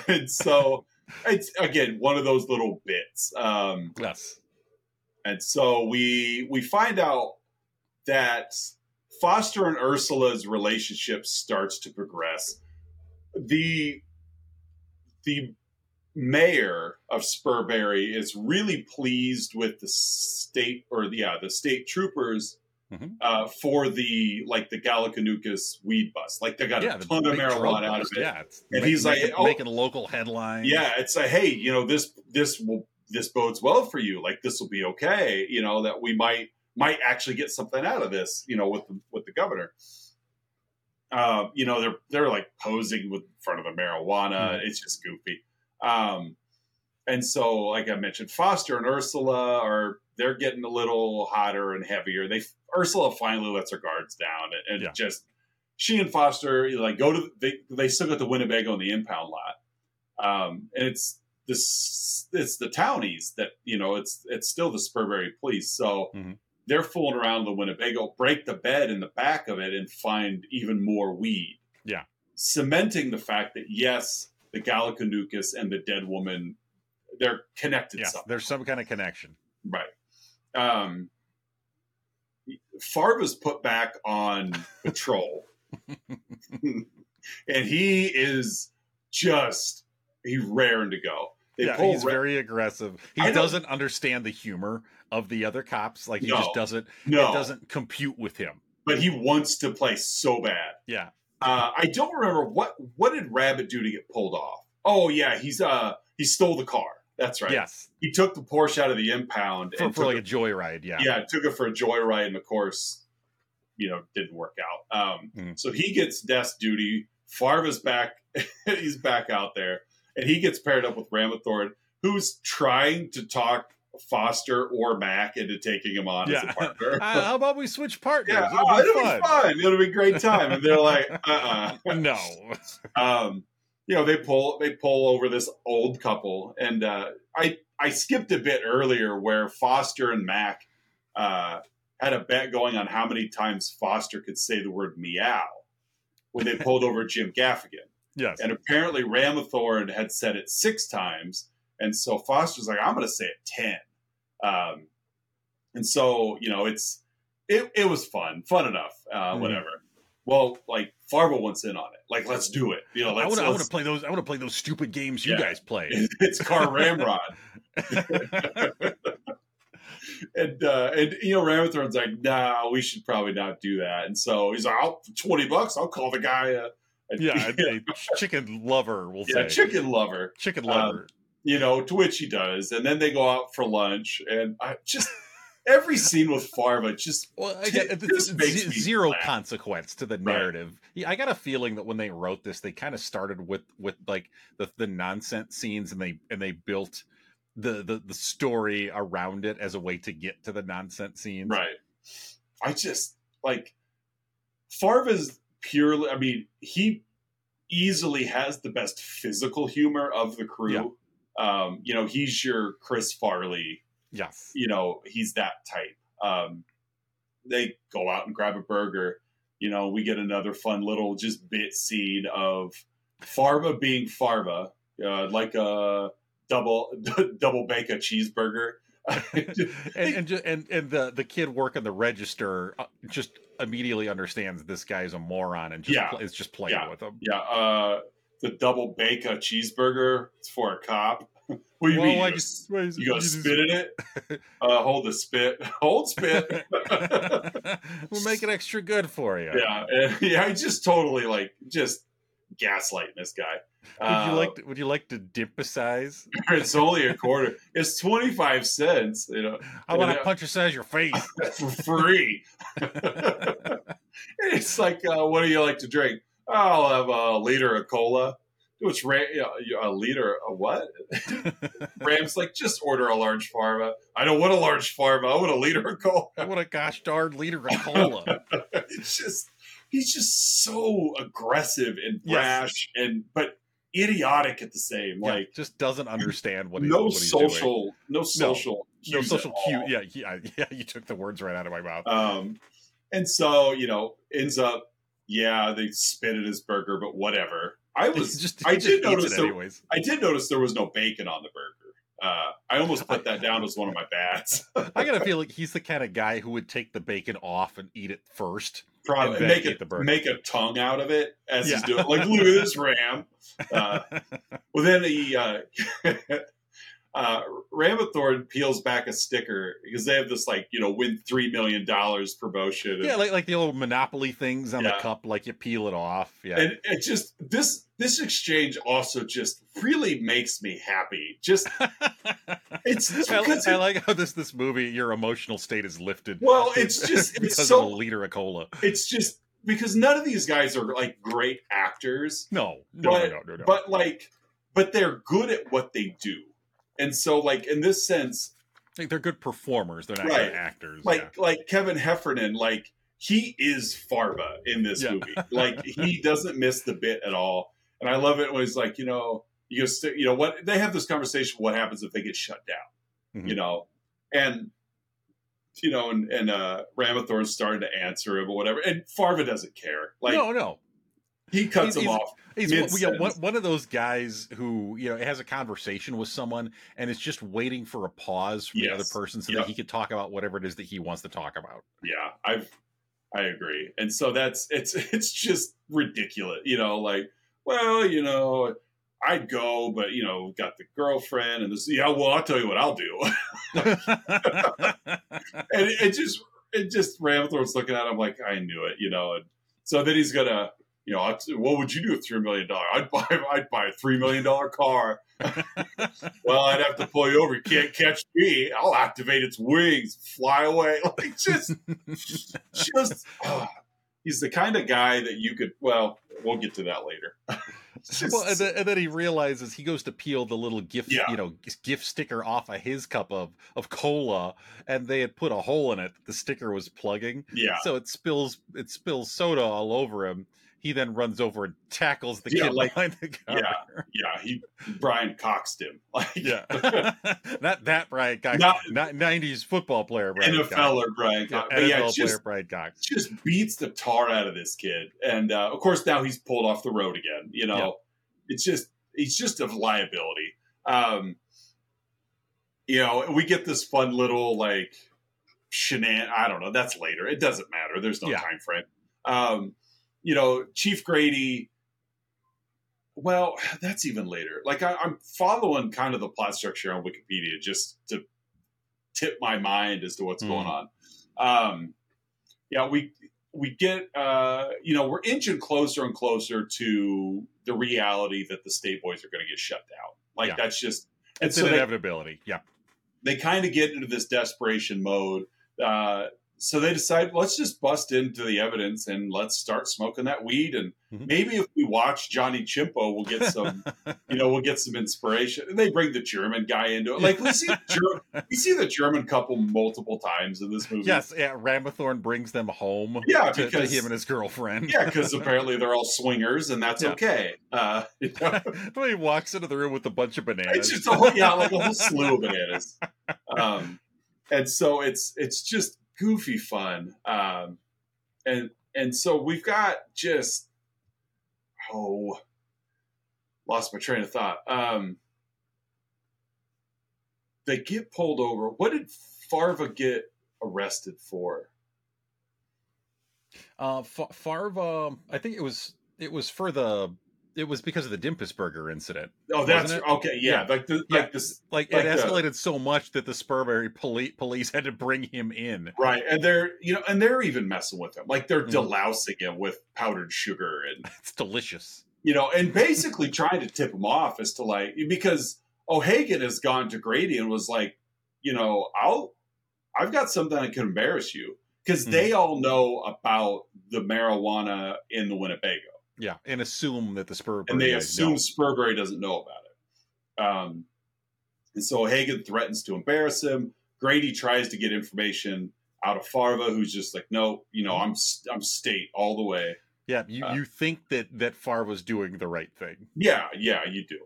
And [LAUGHS] so it's again one of those little bits um yes. And so we we find out that Foster and Ursula's relationship starts to progress. The the mayor of Spurbury is really pleased with the state or the yeah the state troopers Mhm. uh, for the like the Gallicanucas weed bust. Like they got Yeah, a ton of marijuana out of it. Yeah, And make- he's like, making, oh- making local headlines. Yeah, it's a hey, you know this this will this bodes well for you. Like this will be okay. You know that we might might actually get something out of this. You know with the, with the governor. Uh, you know they're they're like posing with in front of a marijuana. It's just goofy. Um, and so like I mentioned, Foster and Ursula are they're getting a little hotter and heavier. They Ursula finally lets her guards down and, and Yeah. just she and Foster like go to they they still got the Winnebago in the impound lot. Um, and it's this it's the townies that you know it's it's still the Spurbury police. So Mhm. they're fooling around the Winnebago, break the bed in the back of it, and find even more weed. Yeah. cementing the fact that yes, the Gallicanucas and the dead woman they're connected. Yeah, somehow. there's some kind of connection. Right. Um, Farva's put back on patrol, [LAUGHS] and he is just he raring to go. They yeah, he's Ra- very aggressive. He I don't- doesn't understand the humor of the other cops. Like he No. just doesn't. no, It doesn't compute with him. but he wants to play so bad. Yeah. Uh, I don't remember what what did Rabbit do to get pulled off. Oh yeah, he's uh he stole the car. That's right. Yes. He took the Porsche out of the impound For, and for took like it- a joyride. Yeah. yeah, took it for a joyride, and of course, you know, didn't work out. Um, Mhm. So he gets desk duty. Farva's back; [LAUGHS] he's back out there, and he gets paired up with Ramathorn, who's trying to talk Foster or Mac into taking him on as a partner. [LAUGHS] Uh, how about we switch partners? yeah, It'll oh, be it'll fun. be fun. It'll be a great time. And they're like, uh, uh [LAUGHS] no. um, you know, they pull they pull over this old couple, and uh, I I skipped a bit earlier where Foster and Mac uh, had a bet going on how many times Foster could say the word meow when they pulled [LAUGHS] over Jim Gaffigan, Yes. and apparently Ramathorn had said it six times, and so Foster's like, I'm going to say it ten. Um, and so you know it's it, it was fun, fun enough, uh, Mhm. whatever. Well, like Farva wants in on it. Like, let's do it. You know, I let's. want to. I want to play those. I want to play those stupid games you Yeah. guys play. [LAUGHS] it's car ramrod. [LAUGHS] and uh, and you know Ramathorn's like, nah, we should probably not do that. And so he's like, I'll twenty bucks. I'll call the guy. A, a- yeah, [LAUGHS] a, chicken lover will yeah, say. chicken lover. chicken um, lover. You know, to which he does, and then they go out for lunch, and I just every scene with Farva just well, it again, it's just makes z- zero laugh. consequence to the Right. narrative. Yeah, I got a feeling that when they wrote this, they kind of started with with like the the nonsense scenes, and they and they built the the the story around it as a way to get to the nonsense scenes. Right. I just like Farva's purely. I mean, he easily has the best physical humor of the crew. Um, you know, he's your Chris Farley. Yes. You know, he's that type. Um, they go out and grab a burger. You know, we get another fun little just bit scene of Farva being Farva, uh, like a double [LAUGHS] double bake a cheeseburger. [LAUGHS] and and, ju- and and the the kid working the register uh, just immediately understands this guy's a moron and just Yeah. is just playing Yeah. with him. Yeah, uh, the double bake a cheeseburger. For a cop. What do you Well, mean? I You, you gonna just- spit in it? [LAUGHS] Uh, hold the spit. [LAUGHS] Hold spit. [LAUGHS] we'll make it extra good for you. yeah, and, yeah. I just totally like just gaslighting this guy. Would Uh, you like to, would you like to dimposize? it's only a quarter. It's twenty five cents. You know, I want to punch a size your face. for free. it's like, uh, what do you like to drink? I'll have a liter of cola. Which Ram, a liter of what? [LAUGHS] Ram's like, just order a large Farva. I don't want a large Farva. I want a liter of cola. [LAUGHS] I want a gosh darn liter of [LAUGHS] cola. it's just he's just so aggressive and Yes. brash and but idiotic at the same. Yeah, Like just doesn't understand what he's no what he's doing. social, no social, no cues social cue. Yeah, yeah, yeah. You took the words right out of my mouth. Um, and so you know, ends up, yeah, they spit at his burger, but whatever. I was, just, I he just did notice there, anyways. I did notice there was no bacon on the burger. Uh, I almost put that down as one of my bads. [LAUGHS] I gotta [LAUGHS] feel like he's the kind of guy who would take the bacon off and eat it first. Probably make it make a tongue out of it as he's doing. Like, look at this ram. [LAUGHS] Uh, well, then he uh, uh, Ramathorn peels back a sticker because they have this like you know win three million dollars promotion. and- yeah, like like the old Monopoly things on Yeah. the cup, like you peel it off. Yeah, and it just this this exchange also just really makes me happy. Just [LAUGHS] it's I, because I it- like how this this movie your emotional state is lifted. well, it's [LAUGHS] just because it's of a so liter of cola. it's just because none of these guys are like great actors, No, no, But- no, no, no. but like but they're good at what they do. And so like in this sense, Like, they're good performers. They're not Right. good actors. like like Kevin Heffernan, like he is Farva in this Yeah. movie. Like he [LAUGHS] doesn't miss the bit at all. And I love it when he's like, you know, you go, st- you know, what they have this conversation. What happens if they get shut down? Mhm. You know, and you know, and and uh, Ramathorn's starting to answer him or whatever, and Farva doesn't care. Like no, no. He cuts He's- him he's- off. He's one, one, one of those guys who you know has a conversation with someone and is just waiting for a pause from the other person so Yep. that he could talk about whatever it is that he wants to talk about. Yeah, I've I agree. And so that's it's [LAUGHS] it's just ridiculous. You know, like, well, you know, I'd go, but you know, got the girlfriend and this yeah, well, I'll tell you what I'll do. [LAUGHS] and it, it just it just Ramthorne's looking at him like, I knew it, you know, and so then he's gonna you know, what would you do with three million dollars? I'd buy, [LAUGHS] I'd buy a three million dollar car. [LAUGHS] well, I'd have to pull you over. You can't catch me. I'll activate its wings, fly away. [LAUGHS] Like just, just ah, he's the kind of guy that you could well we'll get to that later Just- well, and then, and then he realizes he goes to peel the little gift, Yeah. you know, gift sticker off of his cup of of cola, and they had put a hole in it. The sticker was plugging, yeah so it spills it spills soda all over him. He then runs over and tackles the Yeah, kid like- behind the counter. yeah yeah. he brian coxed him [LAUGHS] like Yeah, [LAUGHS] not that Brian Cox, Not- not nineties football player Brian Cox. nfl or brian Yeah, cox yeah NFL player just Brian Cox. just beats the tar out of this kid and uh, of course now he's pulled off the road again you know Yeah. it's just he's just a liability um you know we get this fun little like shenan. I don't know. That's later. It doesn't matter. There's no Yeah. time frame. Um, you know, Chief Grady. Well, that's even later. Like I, I'm following kind of the plot structure on Wikipedia just to tip my mind as to what's Hmm. going on. Um, yeah, we we get uh, you know we're inching closer and closer to the reality that the state boys are going to get shut down. Like Yeah. that's just It's so an they, inevitability. Yeah. they kind of get into this desperation mode. Uh, so they decide, let's just bust into the evidence and let's start smoking that weed. And Mhm. maybe if we watch Johnny Chimpo, we'll get some, [LAUGHS] you know, we'll get some inspiration. And they bring the German guy into it. Like we see, [LAUGHS] Ger- we see the German couple multiple times in this movie. yes. Yeah. Ramathorn brings them home. Yeah, to, to because- him and his girlfriend. Yeah, because [LAUGHS] apparently they're all swingers, and that's Yeah. okay. Uh, you know? he walks into the room with a bunch of bananas. It's just a whole, yeah, like a whole slew of bananas. Um, and so it's it's just goofy fun. Um, and and so we've got just oh, lost my train of thought. Um, they get pulled over. What did Farva get arrested for? Uh, F- Farva, I think it was it was for the it was because of the Dimpusburger incident. Oh, that's okay. Yeah, Yeah. like the Yeah. like this. Like, Like it the- escalated so much that the Spurbury police police had to bring him in. Right, and they're you know, and they're even messing with him, like they're Mhm. delousing him with powdered sugar and [LAUGHS] It's delicious. you know, and basically trying to tip him off as to like because O'Hagan has gone to Grady and was like, you know, I'll I've got something that can embarrass you because Mhm. they all know about the marijuana in the Winnebago, Yeah, and assume that the Spurbury and they assume. Spurbury doesn't know about it. Um, and so O'Hagan threatens to embarrass him. Grady tries to get information out of Farva, who's just like, no, you know, I'm I'm state all the way. Yeah, you, Uh, you think that that Far was doing the right thing. Yeah, yeah, you do.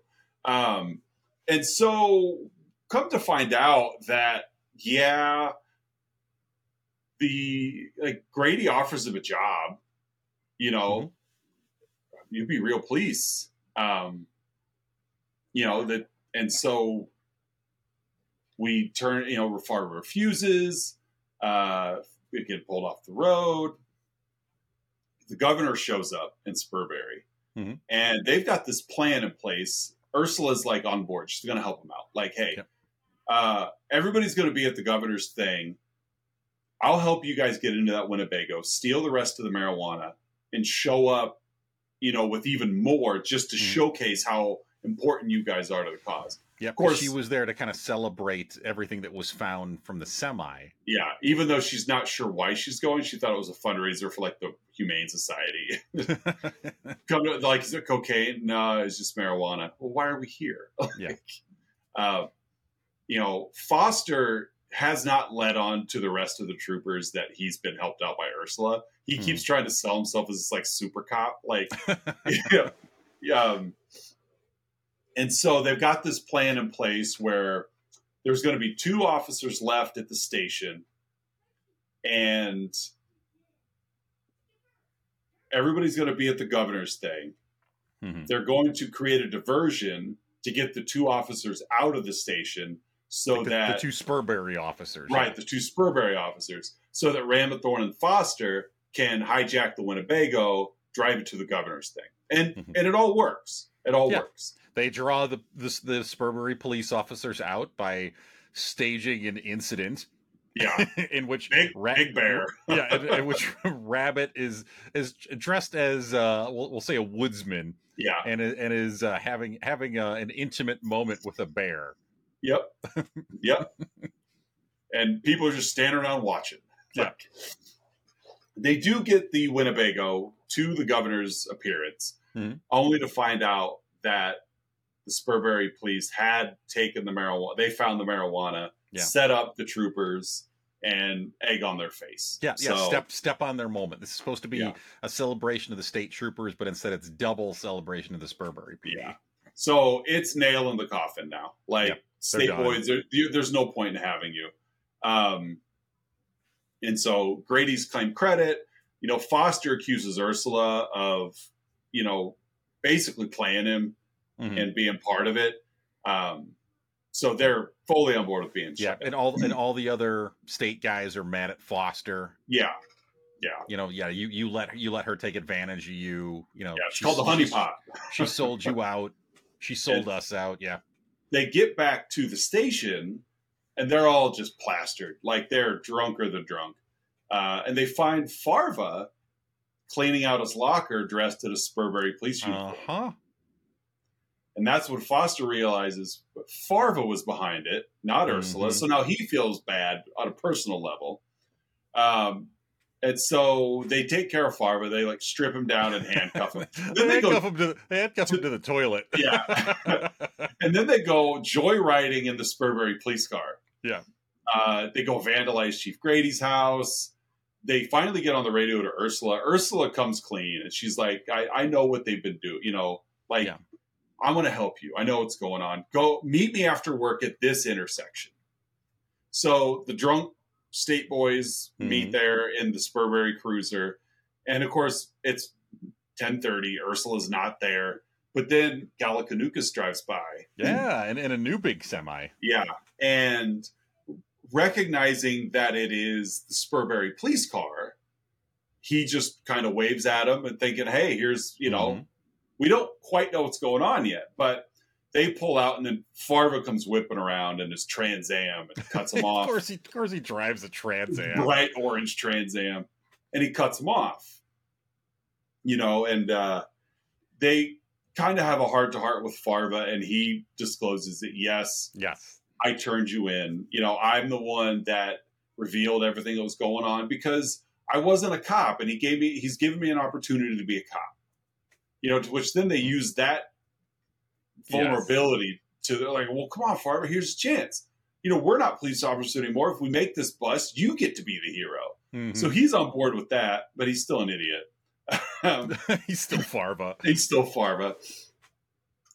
Um, and so come to find out that yeah, the like Grady offers him a job. You know, you'd be real pleased. Um, you know that, and so we turn. You know, Rafar refuses. Uh, we get pulled off the road. The governor shows up in Spurbury Mhm. and they've got this plan in place. Ursula's like on board. She's going to help them out. Like, hey, uh, everybody's going to be at the governor's thing. I'll help you guys get into that Winnebago, steal the rest of the marijuana, and show up, you know, with even more just to Mhm. showcase how important you guys are to the cause. Yeah, Of course- she was there to kind of celebrate everything that was found from the semi. Yeah, even though she's not sure why she's going, she thought it was a fundraiser for like the Humane Society. [LAUGHS] Come to like, is it cocaine? No, it's just marijuana. Well, why are we here? [LAUGHS] Yeah. uh, you know, Foster has not led on to the rest of the troopers that he's been helped out by Ursula. He Hmm. keeps trying to sell himself as this like super cop, like yeah, [LAUGHS] [LAUGHS] yeah. Um, and so they've got this plan in place where there's going to be two officers left at the station, and everybody's going to be at the governor's thing. Mhm. They're going to create a diversion to get the two officers out of the station so Like the, that the two Spurbury officers. right the two Spurbury officers so that Ramathorn and Foster can hijack the Winnebago, drive it to the governor's thing, and Mhm. and it all works. It all Yeah. works. They draw the, the the Spurbury police officers out by staging an incident Yeah, [LAUGHS] in which big Ra- big bear. [LAUGHS] yeah, in, in which [LAUGHS] Rabbit is is dressed as uh, we'll, we'll say a woodsman Yeah. and and is uh, having having uh, an intimate moment with a bear. Yep. yep. [LAUGHS] And people are just standing around watching. Yeah. Like, they do get the Winnebago to the governor's appearance, Mhm. only to find out that the Spurbury police had taken the marijuana. They found the marijuana, Yeah. set up the troopers, and egg on their face. Yeah, yeah. Step step on their moment. This is supposed to be Yeah. a celebration of the state troopers, but instead it's double celebration of the Spurbury. PD. Yeah. So it's nail in the coffin now. Like State boys, there, you- there's no point in having you. Um, and so Grady's claimed credit. You know, Foster accuses Ursula of, you know, basically playing him Mhm. and being part of it. Um, So they're fully on board with being Yeah, and all and [CLEARS THROAT] all the other state guys are mad at Foster. Yeah. Yeah. You know, yeah, you you let you let her take advantage of you. You know, Yeah. It's she- called the honey she- pot. She sold you [LAUGHS] out. She sold And- us out. Yeah. They get back to the station and they're all just plastered. Like they're drunker than drunk. Uh, and they find Farva cleaning out his locker dressed in a Spurbury police uniform. Uh huh. And that's when Foster realizes Farva was behind it, not Ursula. Mhm. So now he feels bad on a personal level. Um, and so they take care of Farva. They like strip him down and handcuff him. [LAUGHS] they, they go- handcuff him to the, they handcuff him to the toilet. [LAUGHS] Yeah. [LAUGHS] and then they go joyriding in the Spurbury police car. Yeah. Uh, they go vandalize Chief Grady's house. They finally get on the radio to Ursula. Ursula comes clean and she's like, I, I know what they've been doing. You know, like, Yeah. I'm going to help you. I know what's going on. Go meet me after work at this intersection. So the drunk state boys meet Mhm. there in the Spurbury cruiser. And of course, it's 1030. Ursula's not there. But then Gallicanucas drives by. yeah, and, and a new big semi. Yeah. And recognizing that it is the Spurbury police car, he just kind of waves at him and thinking, hey, here's, you know, Mhm. we don't quite know what's going on yet. But they pull out and then Farva comes whipping around in his Trans Am and [LAUGHS] cuts him of off. course, he of course he drives a Trans Am. Bright orange Trans Am. And he cuts him off. You know, and uh, they kind of have a heart to heart with Farva, and he discloses that yes, Yes. I turned you in. You know, I'm the one that revealed everything that was going on because I wasn't a cop, and he gave me he's given me an opportunity to be a cop. You know, to which then they use that vulnerability to they're like, well, come on, Farmer, here's a chance. You know, we're not police officers anymore. If we make this bust, you get to be the hero. Mhm. So he's on board with that, but he's still an idiot. [LAUGHS] [LAUGHS] He's still Farva. He's still Farva.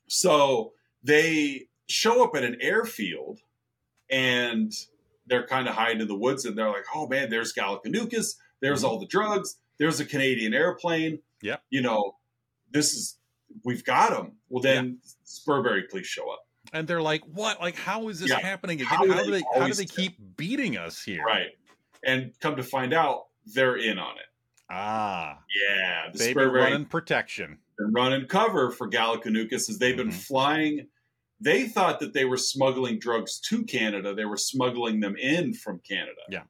So they show up at an airfield and they're kind of hiding in the woods and they're like, oh man, there's Gallicanucas, there's all the drugs, there's a Canadian airplane. Yeah. You know, this is, we've got them. Well, then Spurbury police show up. And they're like, "What? Like, how is this Yeah. happening again? How How, do they? How do they do keep beating us here?" Right. And come to find out, they're in on it. Ah, Yeah. The they've been running protection. been running cover for Gallicanucas as they've been Mhm. flying. They thought that they were smuggling drugs to Canada. They were smuggling them in from Canada. Yeah.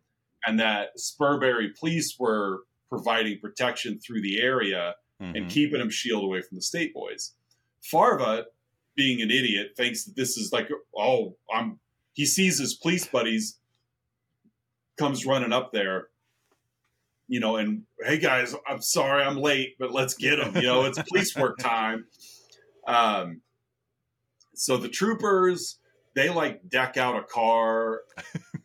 And that Spurbury police were providing protection through the area and Mhm. keeping them shielded away from the state boys. Farva, being an idiot, thinks that this is like, oh, I'm. He sees his police buddies, comes running up there, you know, and hey guys, I'm sorry I'm late, but let's get him. You know, it's [LAUGHS] police work time. Um, so the troopers, they like deck out a car, [LAUGHS]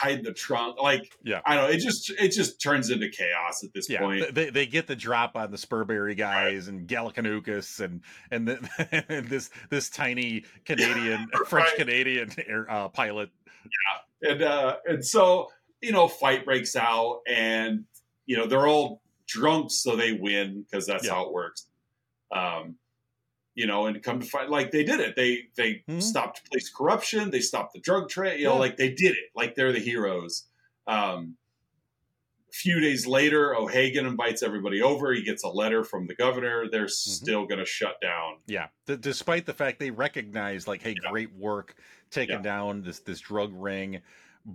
hide the trunk. Like, Yeah. I don't know. It just it just turns into chaos at this Yeah, point. they they get the drop on the Spurbury guys and Gallicanucas and and, the, [LAUGHS] and this this tiny Canadian [LAUGHS] French Right. Canadian air uh, pilot. Yeah, and uh, and so you know, fight breaks out, and you know they're all drunk, so they win because that's Yeah. how it works. Um, you know, and come to fight, like they did it. They they Mhm. stopped police corruption. They stopped the drug trade. You know, Yeah. like they did it. Like they're the heroes. Um, a few days later, O'Hagan invites everybody over. He gets a letter from the governor. They're Mm-hmm. still going to shut down. Yeah, d- despite the fact they recognize like, hey, Yeah. great work taking Yeah. down this this drug ring,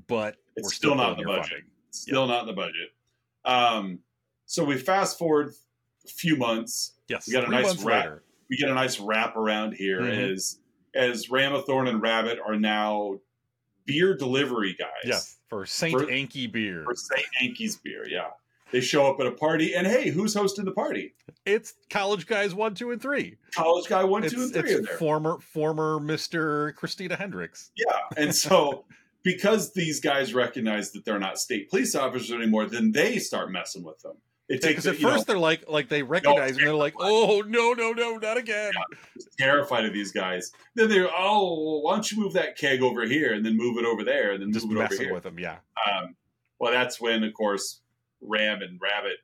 but It's we're still still, not in the budget. funding. Still not in the budget. Um, so we fast forward a few months. Yes, We got a three nice months wrap. later. We get a nice wrap around here Mhm. as as Ramathorn and Rabbit are now beer delivery guys. Yes, for Saint For- Anky beer. For St. Anky's beer, yeah. They show up at a party and hey, who's hosting the party? It's college guys one, two, and three. College guy one, it's two, and three it's there. former former Mister Christina Hendricks. Yeah. And so because these guys recognize that they're not state police officers anymore, then they start messing with them. They take Because at you know, first they're like like they recognize and they're like, oh no no no not again. terrified of these guys. Then they're oh, why don't you move that keg over here and then move it over there and then Just move it over here. with them. Yeah, Um, well, that's when, of course, Ram and Rabbit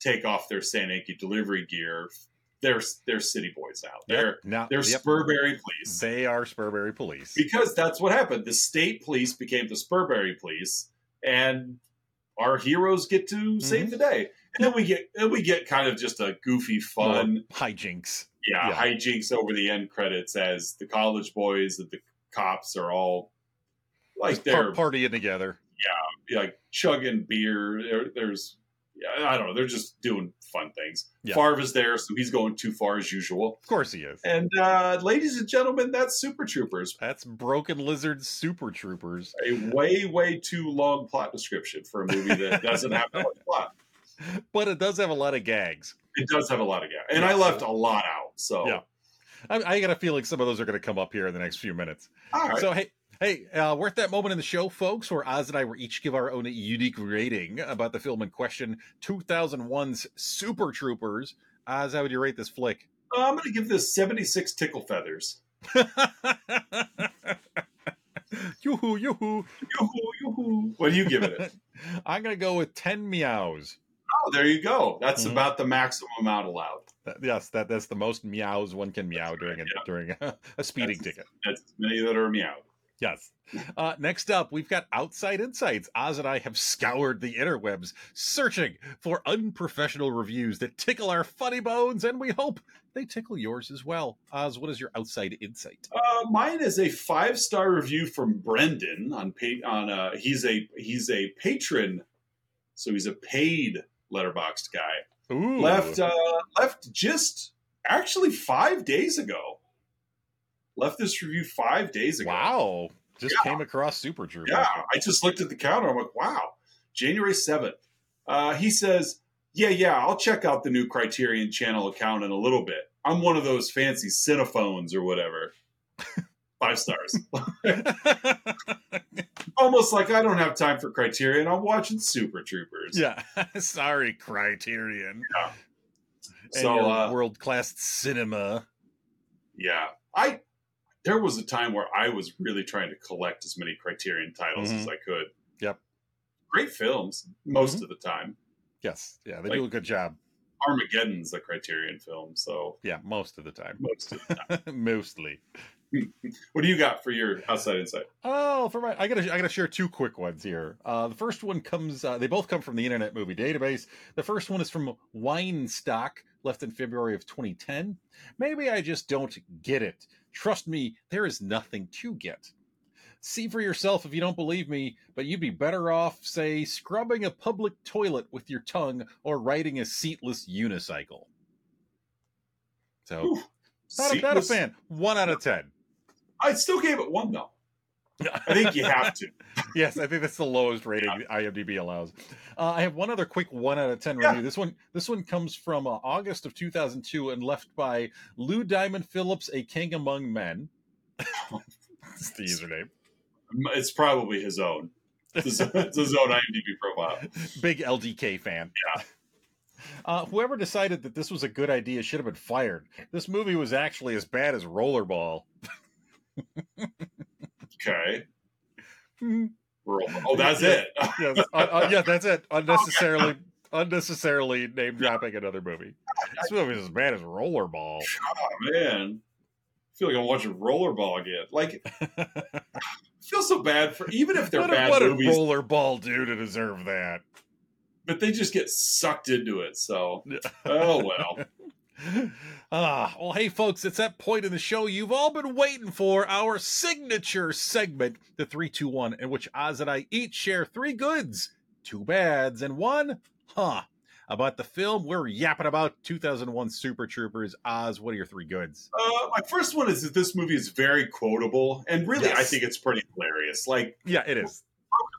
take off their San Anki delivery gear, they're they're city boys now. They're now they're yep, Spurbury police they are Spurbury police. because that's what happened. The state police became the Spurbury police, and our heroes get to save the day. And then we get and we get kind of just a goofy, fun, hijinks. yeah, Yeah. hijinks over the end credits as the college boys and the cops are all like they're partying together. Yeah, like chugging beer. There, there's yeah, I don't know. They're just doing fun things. Yeah. is there, so he's going too far as usual. Of course he is. And uh, ladies and gentlemen, that's Super Troopers. That's Broken Lizard Super Troopers. A way, way too long plot description for a movie that doesn't have that much plot. [LAUGHS] But it does have a lot of gags. It does have a lot of gags, and I left a lot out. So, Yeah. I, I got a feeling some of those are going to come up here in the next few minutes. all right. So hey, hey, uh, we're at that moment in the show, folks, where Oz and I will each give our own unique rating about the film in question, 2001's Super Troopers. Oz, how would you rate this flick? Uh, I'm going to give this 76 tickle feathers. [LAUGHS] yoo-hoo, yoo-hoo. Yoo-hoo, yoo-hoo. What are you giving it? [LAUGHS] I'm going to go with 10 meows. Oh, there you go. That's Mhm. about the maximum amount allowed. That- yes, that, that's the most meows one can meow during a, yeah. during a, [LAUGHS] a speeding That's- ticket. That's many that are meowed. Yes. Uh, next up, we've got Outside Insights. Oz and I have scoured the interwebs, searching for unprofessional reviews that tickle our funny bones, and we hope they tickle yours as well. Oz, what is your Outside Insight? Uh, mine is a five star review from Brendan on on uh, he's a he's a patron, so he's a paid Letterboxd guy. Ooh. Left uh, left just actually five days ago. Left this review five days ago. Wow. Just came across Super Troopers. Yeah, I just looked at the counter. I'm like, wow, January 7th. Uh, he says, yeah, yeah, I'll check out the new Criterion Channel account in a little bit. I'm one of those fancy cinephones or whatever. [LAUGHS] Five stars. [LAUGHS] [LAUGHS] Almost like I don't have time for Criterion. I'm watching Super Troopers. yeah. [LAUGHS] Sorry, Criterion. And So, uh, world-class cinema. yeah. I there was a time where I was really trying to collect as many Criterion titles Mhm. as I could. Yep. Great films most Mhm. of the time. Yes. Yeah, they Like- do a good job. Armageddon's a Criterion film, so Yeah, most of the time. most of the time. Mostly. [LAUGHS] what do you got for your outside insight? Oh, for my, I gotta, I gotta share two quick ones here. Uh, the first one comes, uh, they both come from the Internet Movie Database. The first one is from Wine Stock, left in February of 2010. Maybe I just don't get it. Trust me, there is nothing to get. See for yourself if you don't believe me, but you'd be better off, say, scrubbing a public toilet with your tongue or riding a seatless unicycle. So, Whew. not a, not a fan. One out of ten. I still gave it one though. I think you have to. [LAUGHS] yes, I think that's the lowest rating IMDb allows. Uh, I have one other quick one out of ten Yeah. review. This one, this one comes from uh, August of 2002 and left by Lou Diamond Phillips, a king among men. [LAUGHS] That's the username. It's probably his own. It's his, it's his own IMDb profile. Big LDK fan. Yeah. [LAUGHS] Uh, whoever decided that this was a good idea should have been fired. This movie was actually as bad as Rollerball. Okay. Hmm. Oh, that's it. [LAUGHS] yes, uh, uh, yeah, that's it. Unnecessarily, unnecessarily name dropping another movie. This movie is as bad as Rollerball. Oh man. I feel like I'm watching Rollerball again. Like, I [LAUGHS] feel so bad for even if they're what, bad what did movies, Rollerball do to deserve that? but they just get sucked into it. So, oh well. [LAUGHS] Ah, well, hey, folks, it's that point in the show you've all been waiting for our signature segment, the 321, in which Oz and I each share three goods, two bads, and one, huh, about the film we're yapping about 2001 Super Troopers. Oz, what are your three goods? Uh, my first one is that this movie is very quotable, and really, I think it's pretty hilarious. Like, Yeah, it is.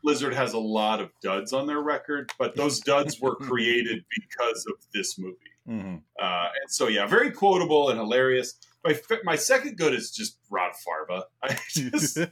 Lizard has a lot of duds on their record, but those duds were [LAUGHS] created because of this movie. Mhm. Uh, and so, yeah, very quotable and hilarious. My my second good is just Rod Farva. I [LAUGHS] just, [LAUGHS] uh,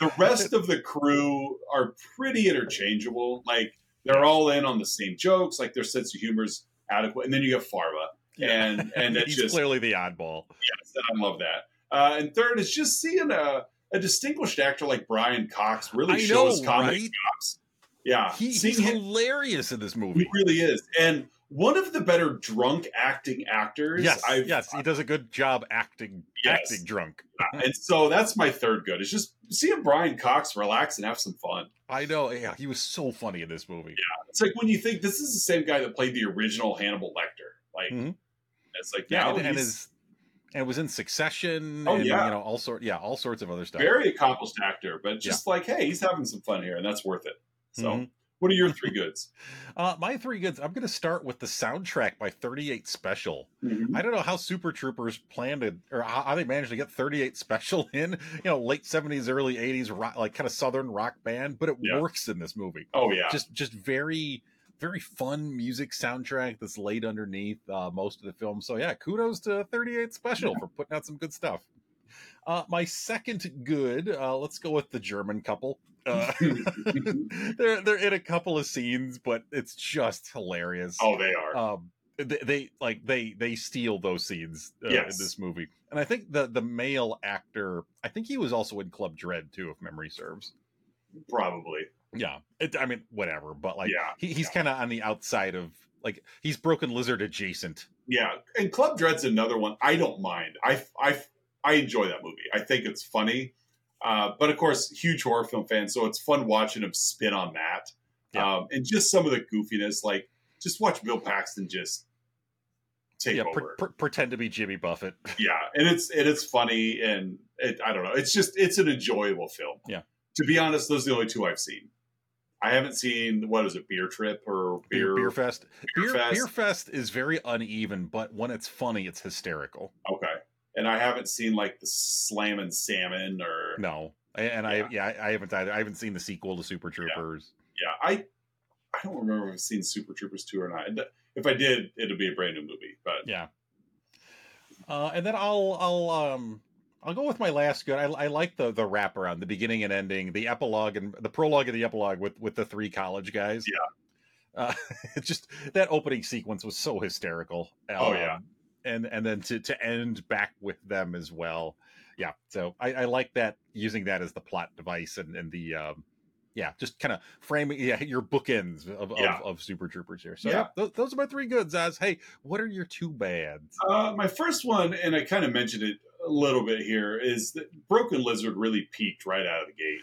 the rest of the crew are pretty interchangeable. Like they're all in on the same jokes. Like their sense of humor is adequate. And then you get Farva, and and [LAUGHS] it's He's just clearly the oddball. yes, and I love that. Uh, and third is just seeing a, a distinguished actor like Brian Cox really I shows know, comedy right? chops. Yeah, He, he's him- hilarious in this movie. he really is, and one of the better drunk acting actors. Yes, I've, yes, he does a good job acting Yes. acting drunk. and so that's my third good. It's just seeing Brian Cox relax and have some fun. I know. Yeah, he was so funny in this movie. Yeah, it's like when you think this is the same guy that played the original Hannibal Lecter. Like Mhm. it's like Yeah, and, and his and it was in Succession. Oh, and, yeah. you know all sort. Yeah, all sorts of other stuff. very accomplished actor, but just like hey, he's having some fun here, and that's worth it. So, Mhm. What are your three goods? [LAUGHS] Uh, my three goods. I'm going to start with the soundtrack by 38 Special. I don't know how Super Troopers planned to, or how, how they managed to get 38 [LAUGHS] Special in. You know, late 70s, early 80s, rock, like kind of southern rock band, but it Yeah. works in this movie. Oh yeah, Just, just very, very fun music soundtrack that's laid underneath uh, most of the film. So yeah, kudos to 38 Special for putting out some good stuff. Uh, my second good, uh, let's go with the German couple. Uh, [LAUGHS] [LAUGHS] they're they're in a couple of scenes, but it's just hilarious. oh they are. Um, they, they like they they steal those scenes uh, Yes. in this movie, and I think the the male actor, I think he was also in Club Dread too, if memory serves. Probably, Yeah, it, I mean whatever, but like yeah, he, he's kind of on the outside of like he's Broken Lizard adjacent. yeah. And Club Dread's another one. I don't mind. I I I enjoy that movie. I think it's funny. Uh, but of course, huge horror film fan, so it's fun watching him spin on that. Yeah. Um, and just some of the goofiness, like just watch Bill Paxton just take yeah, over. pre- pretend to be Jimmy Buffett. [LAUGHS] yeah, and it's and it's funny, and it, I don't know. It's just it's an enjoyable film. Yeah. To be honest, those are the only two I've seen. I haven't seen what is it, Beer Trip or Beer, Beer, Beer Fest. Beer Beer, Fest. Beer Fest is very uneven, but when it's funny, it's hysterical. Okay. And I haven't seen like the Slammin' Salmon or No, and and I yeah I, haven't either. I haven't seen the sequel to Super Troopers. yeah, I I don't remember if I've seen Super Troopers 2 or not. If I did, it'd be a brand new movie. But Yeah. Uh, and then I'll I'll um I'll go with my last good. I, I like the the wraparound, the beginning and ending, the epilogue and the prologue and the epilogue with with the three college guys. Yeah. Uh, [LAUGHS] it just that opening sequence was so hysterical. Oh, yeah. Um, and and then to to end back with them as well. Yeah. So I, I like that using that as the plot device and and the um yeah, just kind of framing yeah your bookends of, Yeah. of, of Super Troopers here. So Yeah. yeah, those, those are my three goods. As hey, what are your two bads? uh, my first one, and I kind of mentioned it a little bit here, is that Broken Lizard really peaked right out of the gate.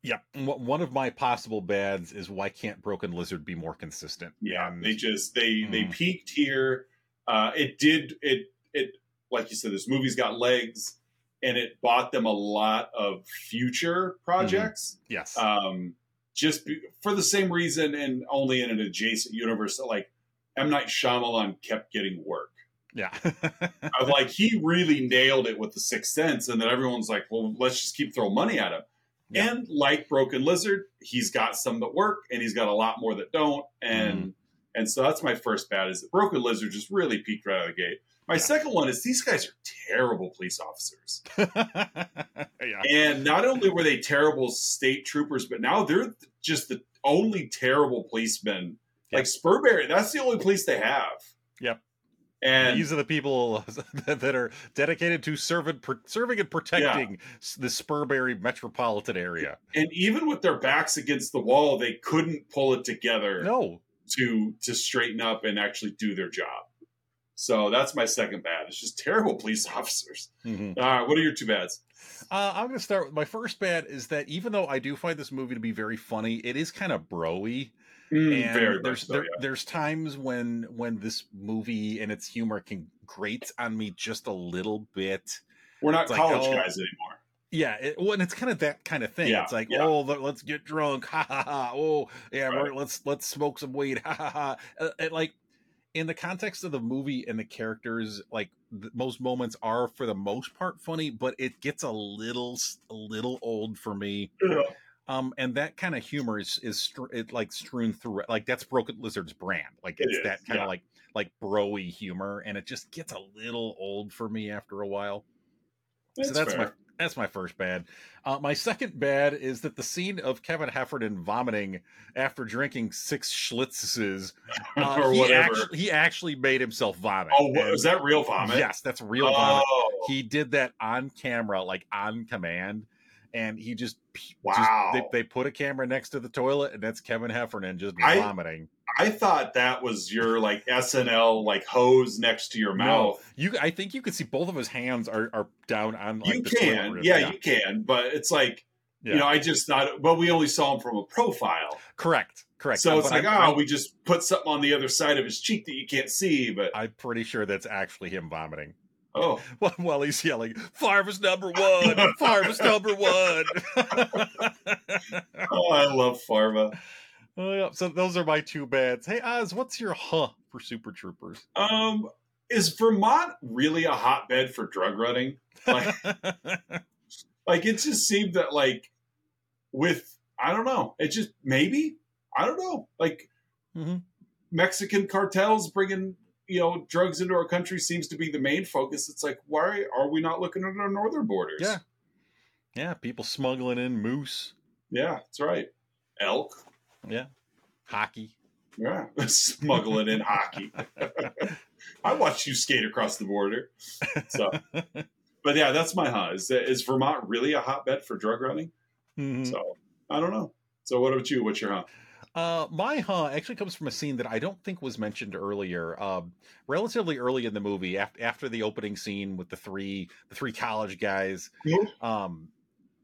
Yeah, one of my possible bads is why can't Broken Lizard be more consistent? Yeah, And- they just they they Mm. peaked here. Uh, it did it it like you said, this movie's got legs, and it bought them a lot of future projects. yes, um, just be, for the same reason and only in an adjacent universe that like M Night Shyamalan kept getting work. yeah, [LAUGHS] I was like he really nailed it with the Sixth Sense, and then everyone's like, well, let's just keep throwing money at him. Yeah. And like Broken Lizard, he's got some that work, and he's got a lot more that don't, and Mm-hmm. and so that's my first bad is that Broken Lizard just really peaked right out of the gate. My Yeah. second one is these guys are terrible police officers. [LAUGHS] yeah, And not only were they terrible state troopers, but now they're just the only terrible policemen. Like Spurbury, that's the only police they have. Yep. And These are the people [LAUGHS] that are dedicated to serving, serving and protecting s the Spurbury metropolitan area. and even with their backs against the wall, they couldn't pull it together No, to to straighten up and actually do their job. So that's my second bad. It's just terrible police [LAUGHS] officers. Mhm. All right, what are your two bads? Uh, I'm going to start with my first bad is that even though I do find this movie to be very funny, it is kind of broy. Mm, and there's so, there, yeah. there's times when when this movie and its humor can grate on me just a little bit. We're not it's like, college oh, guys anymore. Yeah, it, well, and it's kind of that kind of thing. Yeah, it's like, yeah. oh, let, us get drunk, [LAUGHS] ha ha ha. Oh, yeah, Right. we're, let's let's smoke some weed, [LAUGHS] ha ha ha. Uh, and, like in the context of the movie and the characters, like th- most moments are for the most part funny, but it gets a little a little old for me. Yeah. Um, and that kind of humor is is str- it like strewn through it. Like that's Broken Lizard's brand. Like it's is, that kind of yeah. like like broy humor, and it just gets a little old for me after a while. That's, so that's fair. my that's my first bad. Uh, my second bad is that the scene of Kevin Heffernan vomiting after drinking six Schlitzes, [LAUGHS] uh, or he whatever. he actually made himself vomit. oh, what, is that real vomit? Yes, that's real vomit. Oh, He did that on camera, like on command, and he just just- Wow. they, they put a camera next to the toilet, and that's Kevin Heffernan just I- vomiting. I thought that was your like SNL like hose next to your No, mouth. you, I think you can see both of his hands are, are down on. Like, you can, rim. yeah, you can, but it's like Yeah. you know, I just thought, but we only saw him from a profile, correct, correct. so it's But like, I'm- oh, I'm- we just put something on the other side of his cheek that you can't see, but I'm pretty sure that's actually him vomiting. oh, [LAUGHS] While- While he's yelling, "Farmer's number one! [LAUGHS] Farmer's number one!" [LAUGHS] oh, I love Farva. Oh, yeah. So those are my two bets. Hey Oz, what's your huh for Super Troopers? Um, is Vermont really a hotbed for drug running? Like, [LAUGHS] like it just seemed that like with I don't know, it just maybe I don't know, like Mhm. Mexican cartels bringing you know drugs into our country seems to be the main focus. It's like why are we not looking at our northern borders? Yeah. yeah, people smuggling in moose, yeah, that's right. Elk, hockey. yeah, [LAUGHS] smuggling in hockey. [LAUGHS] I watched you skate across the border. So, but yeah, that's my huh. Is is Vermont really a hotbed for drug running? Mhm. So I don't know. So what about you? What's your huh? Uh, my huh actually comes from a scene that I don't think was mentioned earlier. Um, relatively early in the movie, after after the opening scene with the three the three college guys. Mhm. Um,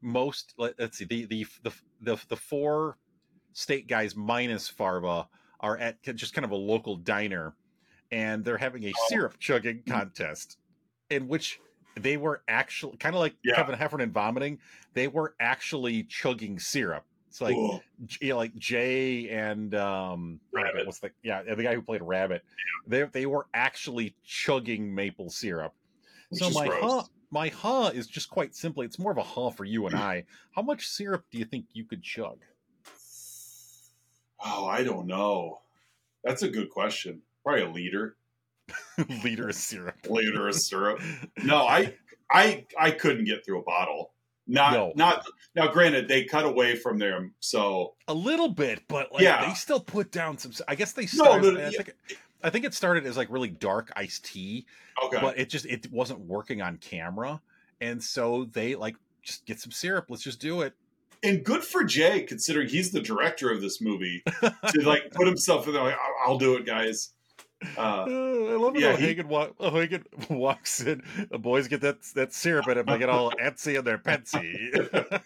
most let, us see the, the the the the four state guys minus Farva are at just kind of a local diner, and they're having a Oh. syrup chugging contest, in which they were actually kind of like Yeah. Kevin Heffernan vomiting. They were actually chugging syrup. It's like Cool. J- like Jay and um Rabbit. what's the yeah the guy who played Rabbit. They they were actually chugging maple syrup. Which so my gross. huh my huh is just quite simply it's more of a huh for you and [CLEARS THROAT] I. How much syrup do you think you could chug? Oh, I don't know. That's a good question. Probably a liter, [LAUGHS] Liter of syrup. liter of syrup. [LAUGHS] No, I, I, I couldn't get through a bottle. Not, No. not. Now, granted, they cut away from there, so A little bit, but like Yeah. they still put down some. I guess they started. no, I, yeah. think, I think it started as like really dark iced tea, okay. but it just it wasn't working on camera, and so they like just get some syrup. Let's just do it. And good for Jay, considering he's the director of this movie, [LAUGHS] to like put himself in there. Like, I'll, I'll do it, guys. Uh, Uh, I love it yeah, how he- Hagen, wa- uh, Hagen [LAUGHS] walks in. The boys get that that syrup in them. They get all antsy and they're pensy.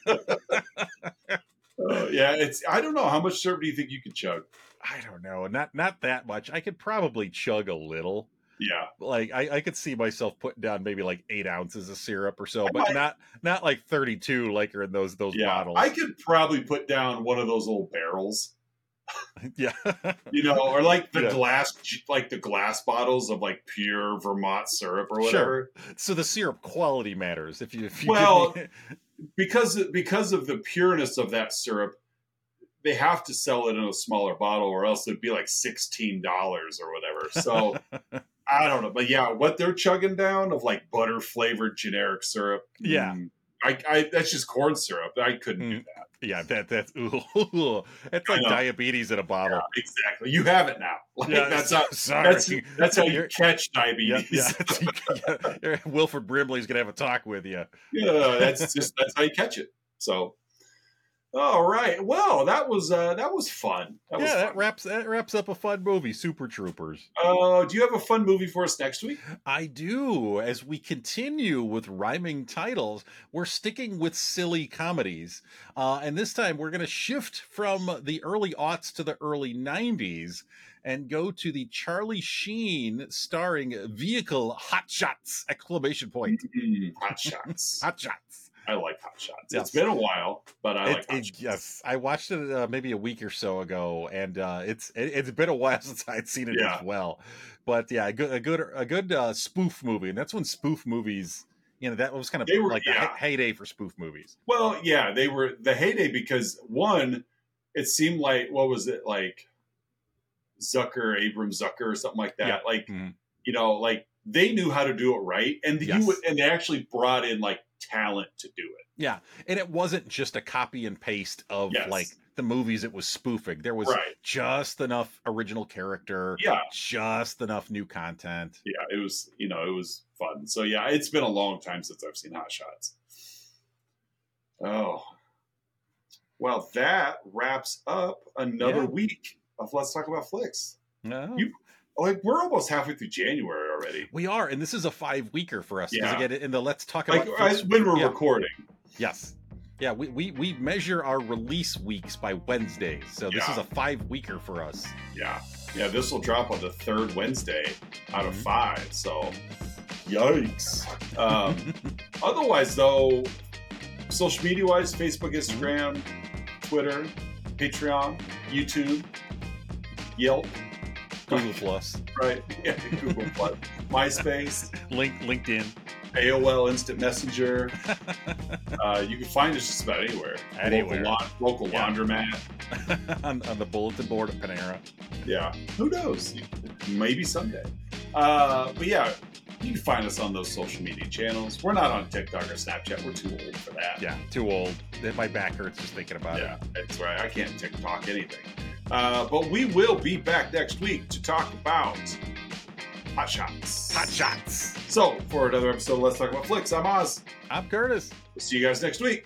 [LAUGHS] uh, yeah, it's. I don't know how much syrup do you think you could chug? I don't know, not not that much. I could probably chug a little. Yeah, Like I, I could see myself putting down maybe like eight ounces of syrup or so, I but might- not not like thirty two like are in those those yeah. bottles. I could probably put down one of those little barrels. [LAUGHS] yeah, [LAUGHS] you know, or like the Yeah. glass, like the glass bottles of like pure Vermont syrup or whatever. Sure. so the syrup quality matters. If you if you Well, [LAUGHS] Because because of the pureness of that syrup, they have to sell it in a smaller bottle, or else it'd be like sixteen dollars or whatever. So I don't know, but yeah, what they're chugging down of like butter flavored generic syrup. Yeah. mm, I, I that's just corn syrup. I couldn't do Mm. that. yeah, that that's [LAUGHS] ooh, it's like diabetes in a bottle. Yeah, exactly. You have it now. [LAUGHS] Like, Yeah, that's how [LAUGHS] sorry. that's that's how you catch yeah, diabetes. yeah, yeah. Wilford Brimley's gonna have a talk with you. Yeah, that's just that's how you catch it. So, all right. Well, that was uh, that was fun. That was yeah, that wraps that wraps up a fun movie, Super Troopers. Uh, do you have a fun movie for us next week? I do. As we continue with rhyming titles, we're sticking with silly comedies, uh, and this time we're going to shift from the early aughts to the early '90s and go to the Charlie Sheen starring vehicle Hot Shots! Exclamation point! Mm, hot shots. [LAUGHS] Hot Shots! I like hot shots. Yes. It's been a while, but I It- like hot it- shots. yes, I watched it uh, maybe a week or so ago, and uh, it's it, it's been a while [LAUGHS] since I'd seen it Yeah. as well. But yeah, a good a good a good uh, spoof movie, and that's when spoof movies, you know, that was kind of were- like the yeah. hey- heyday for spoof movies. Well, yeah, they were the heyday because one, it seemed like what was it like, Zucker, Abram Zucker, or something like that. Yeah. Like Mhm. you know, like they knew how to do it right, and Yes. you would- and they actually brought in like talent to do it. Yeah, and it wasn't just a copy and paste of Yes. like the movies it was spoofing. There was Right. just enough original character, Yeah. just enough new content. yeah, it was you know it was fun. So yeah, it's been a long time since I've seen Hot Shots. Oh. Well, that wraps up another Yeah. week of Let's Talk About Flicks. No. You- Like, we're almost halfway through January already. We are, and this is a five weeker for us. Because Yeah. again, in the let's talk Like, about as when we're yeah. recording. Yes. Yeah, we, we, we measure our release weeks by Wednesdays. So this Yeah. is a five weeker for us. Yeah. Yeah, this will drop on the third Wednesday out of Mhm. five. So, yikes. Um, [LAUGHS] otherwise, though, social media wise, Facebook, Instagram, Twitter, Patreon, YouTube, Yelp, Google Plus, [LAUGHS] right? Yeah, Google Plus, [LAUGHS] MySpace, link LinkedIn. AOL Instant Messenger. [LAUGHS] Uh, you can find us just about anywhere. Anywhere. Local, local Yeah. laundromat. on, on the bulletin board at Panera. Yeah. Who knows? Maybe someday. Uh, but yeah, you can find us on those social media channels. We're not on TikTok or Snapchat. We're too old for that. Yeah, too old. My back hurts just thinking about it. Yeah, that's right. I can't TikTok anything. Uh, but we will be back next week to talk about Hot Shots. Hot shots. So, for another episode of Let's Talk About Flicks, I'm Oz. I'm Curtis. We'll see you guys next week.